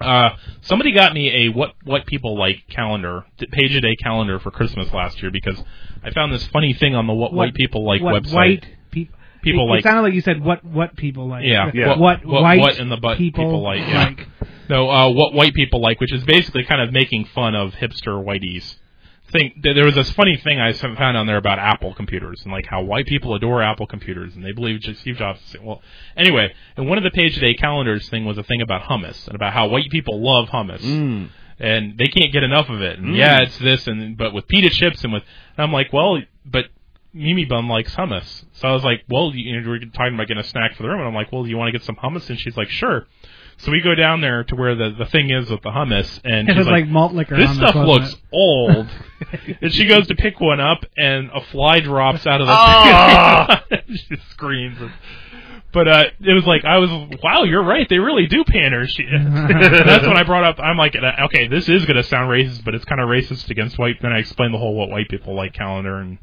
Uh, somebody got me a what what people like calendar, page a day calendar for Christmas last year because I found this funny thing on the what, white people like what website. White people. People it, like- It sounded like you said what what people like. Yeah, What, what, what, white what in the butt people, like? Yeah. like. No, uh, what white people like, which is basically kind of making fun of hipster whiteys. Thing there was this funny thing I found on there about Apple computers and like how white people adore Apple computers and they believe Steve Jobs. Well, anyway, and one of the page day calendars thing was a thing about hummus and about how white people love hummus. And they can't get enough of it. And Mm. yeah, it's this and but with pita chips and with and I'm like, well, but Mimi Bum likes hummus. So I was like, well, you know, we're talking about getting a snack for the room, and I'm like, well, do you want to get some hummus? And she's like, sure. So we go down there to where the the thing is with the hummus, and It she's was like malt liquor This hummus, stuff looks it?" old. (laughs) and she goes to pick one up, and a fly drops out of the. Ah! (laughs) she screams. But uh, it was like I was, wow, you're right. They really do pander. She, (laughs) that's when I brought up. I'm like, okay, this is gonna sound racist, but it's kind of racist against white. Then I explained the whole what white people like calendar, and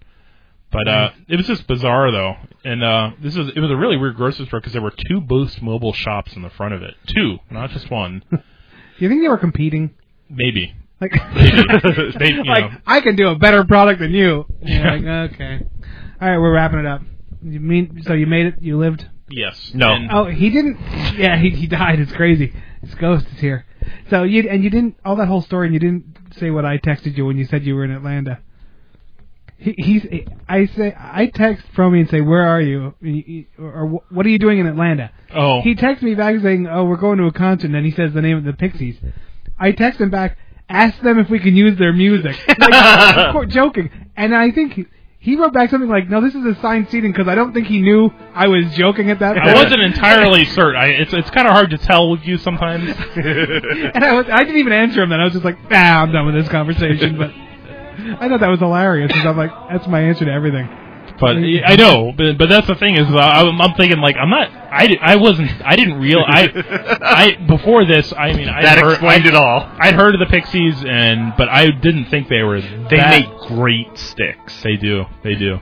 but uh, it was just bizarre though. And uh, this was it was a really weird grocery store because there were two Boost mobile shops in the front of it, two, not just one. (laughs) Do you think they were competing? Maybe. Like, Maybe. (laughs) Maybe, you like know. I can do a better product than you. (laughs) You're like, okay. All right, we're wrapping it up. You mean so you made it? You lived? Yes. No. And- Oh, he didn't. Yeah, he he died. It's crazy. His ghost is here. So you and you didn't all that whole story, and you didn't say what I texted you when you said you were in Atlanta. He, he's. I say I text Promi and say, "Where are you?" He- Or "What are you doing in Atlanta?" Oh. He texts me back saying, "Oh, we're going to a concert." And he says the name of the Pixies. I text him back, ask them if we can use their music. (laughs) Like, course, joking. And I think he, he wrote back something like, "No, this is assigned seating," because I don't think he knew I was joking at that point. I wasn't entirely (laughs) certain. I, it's it's kind of hard to tell with you sometimes. (laughs) and I, was, I didn't even answer him then. I was just like, ah, I'm done with this conversation. But I thought that was hilarious because I'm like, that's my answer to everything. But I know, but, but that's the thing is, uh, I'm, I'm thinking like I'm not. I, I wasn't. I didn't real. I I before this. I mean, I That heard, explained I, it all. I'd heard of the Pixies, and but I didn't think they were. They that- make great sticks. They do. They do.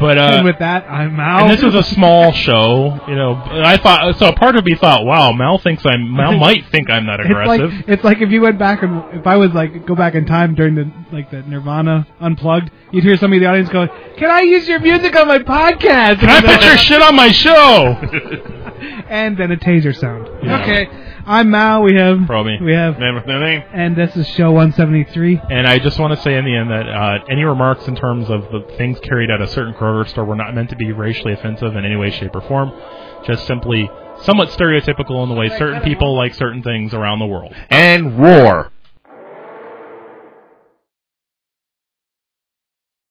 But uh, and with that, I'm out. and this was a small show, you know. I thought so. A part of me thought, "Wow, Mel thinks I'm. Mel (laughs) might think I'm that It's aggressive." like it's like if you went back and if I was like go back in time during the like the Nirvana unplugged, you'd hear somebody in the audience going, "Can I use your music on my podcast?" Can I put your shit on my show? (laughs) and then a taser sound. Yeah. Okay, I'm Mal. We have Promi. we have, Name, no name. and this is show 173. And I just want to say in the end that uh, any remarks in terms of the things carried at a certain Kroger store were not meant to be racially offensive in any way, shape, or form. Just simply somewhat stereotypical in the way certain people like certain things around the world. And roar.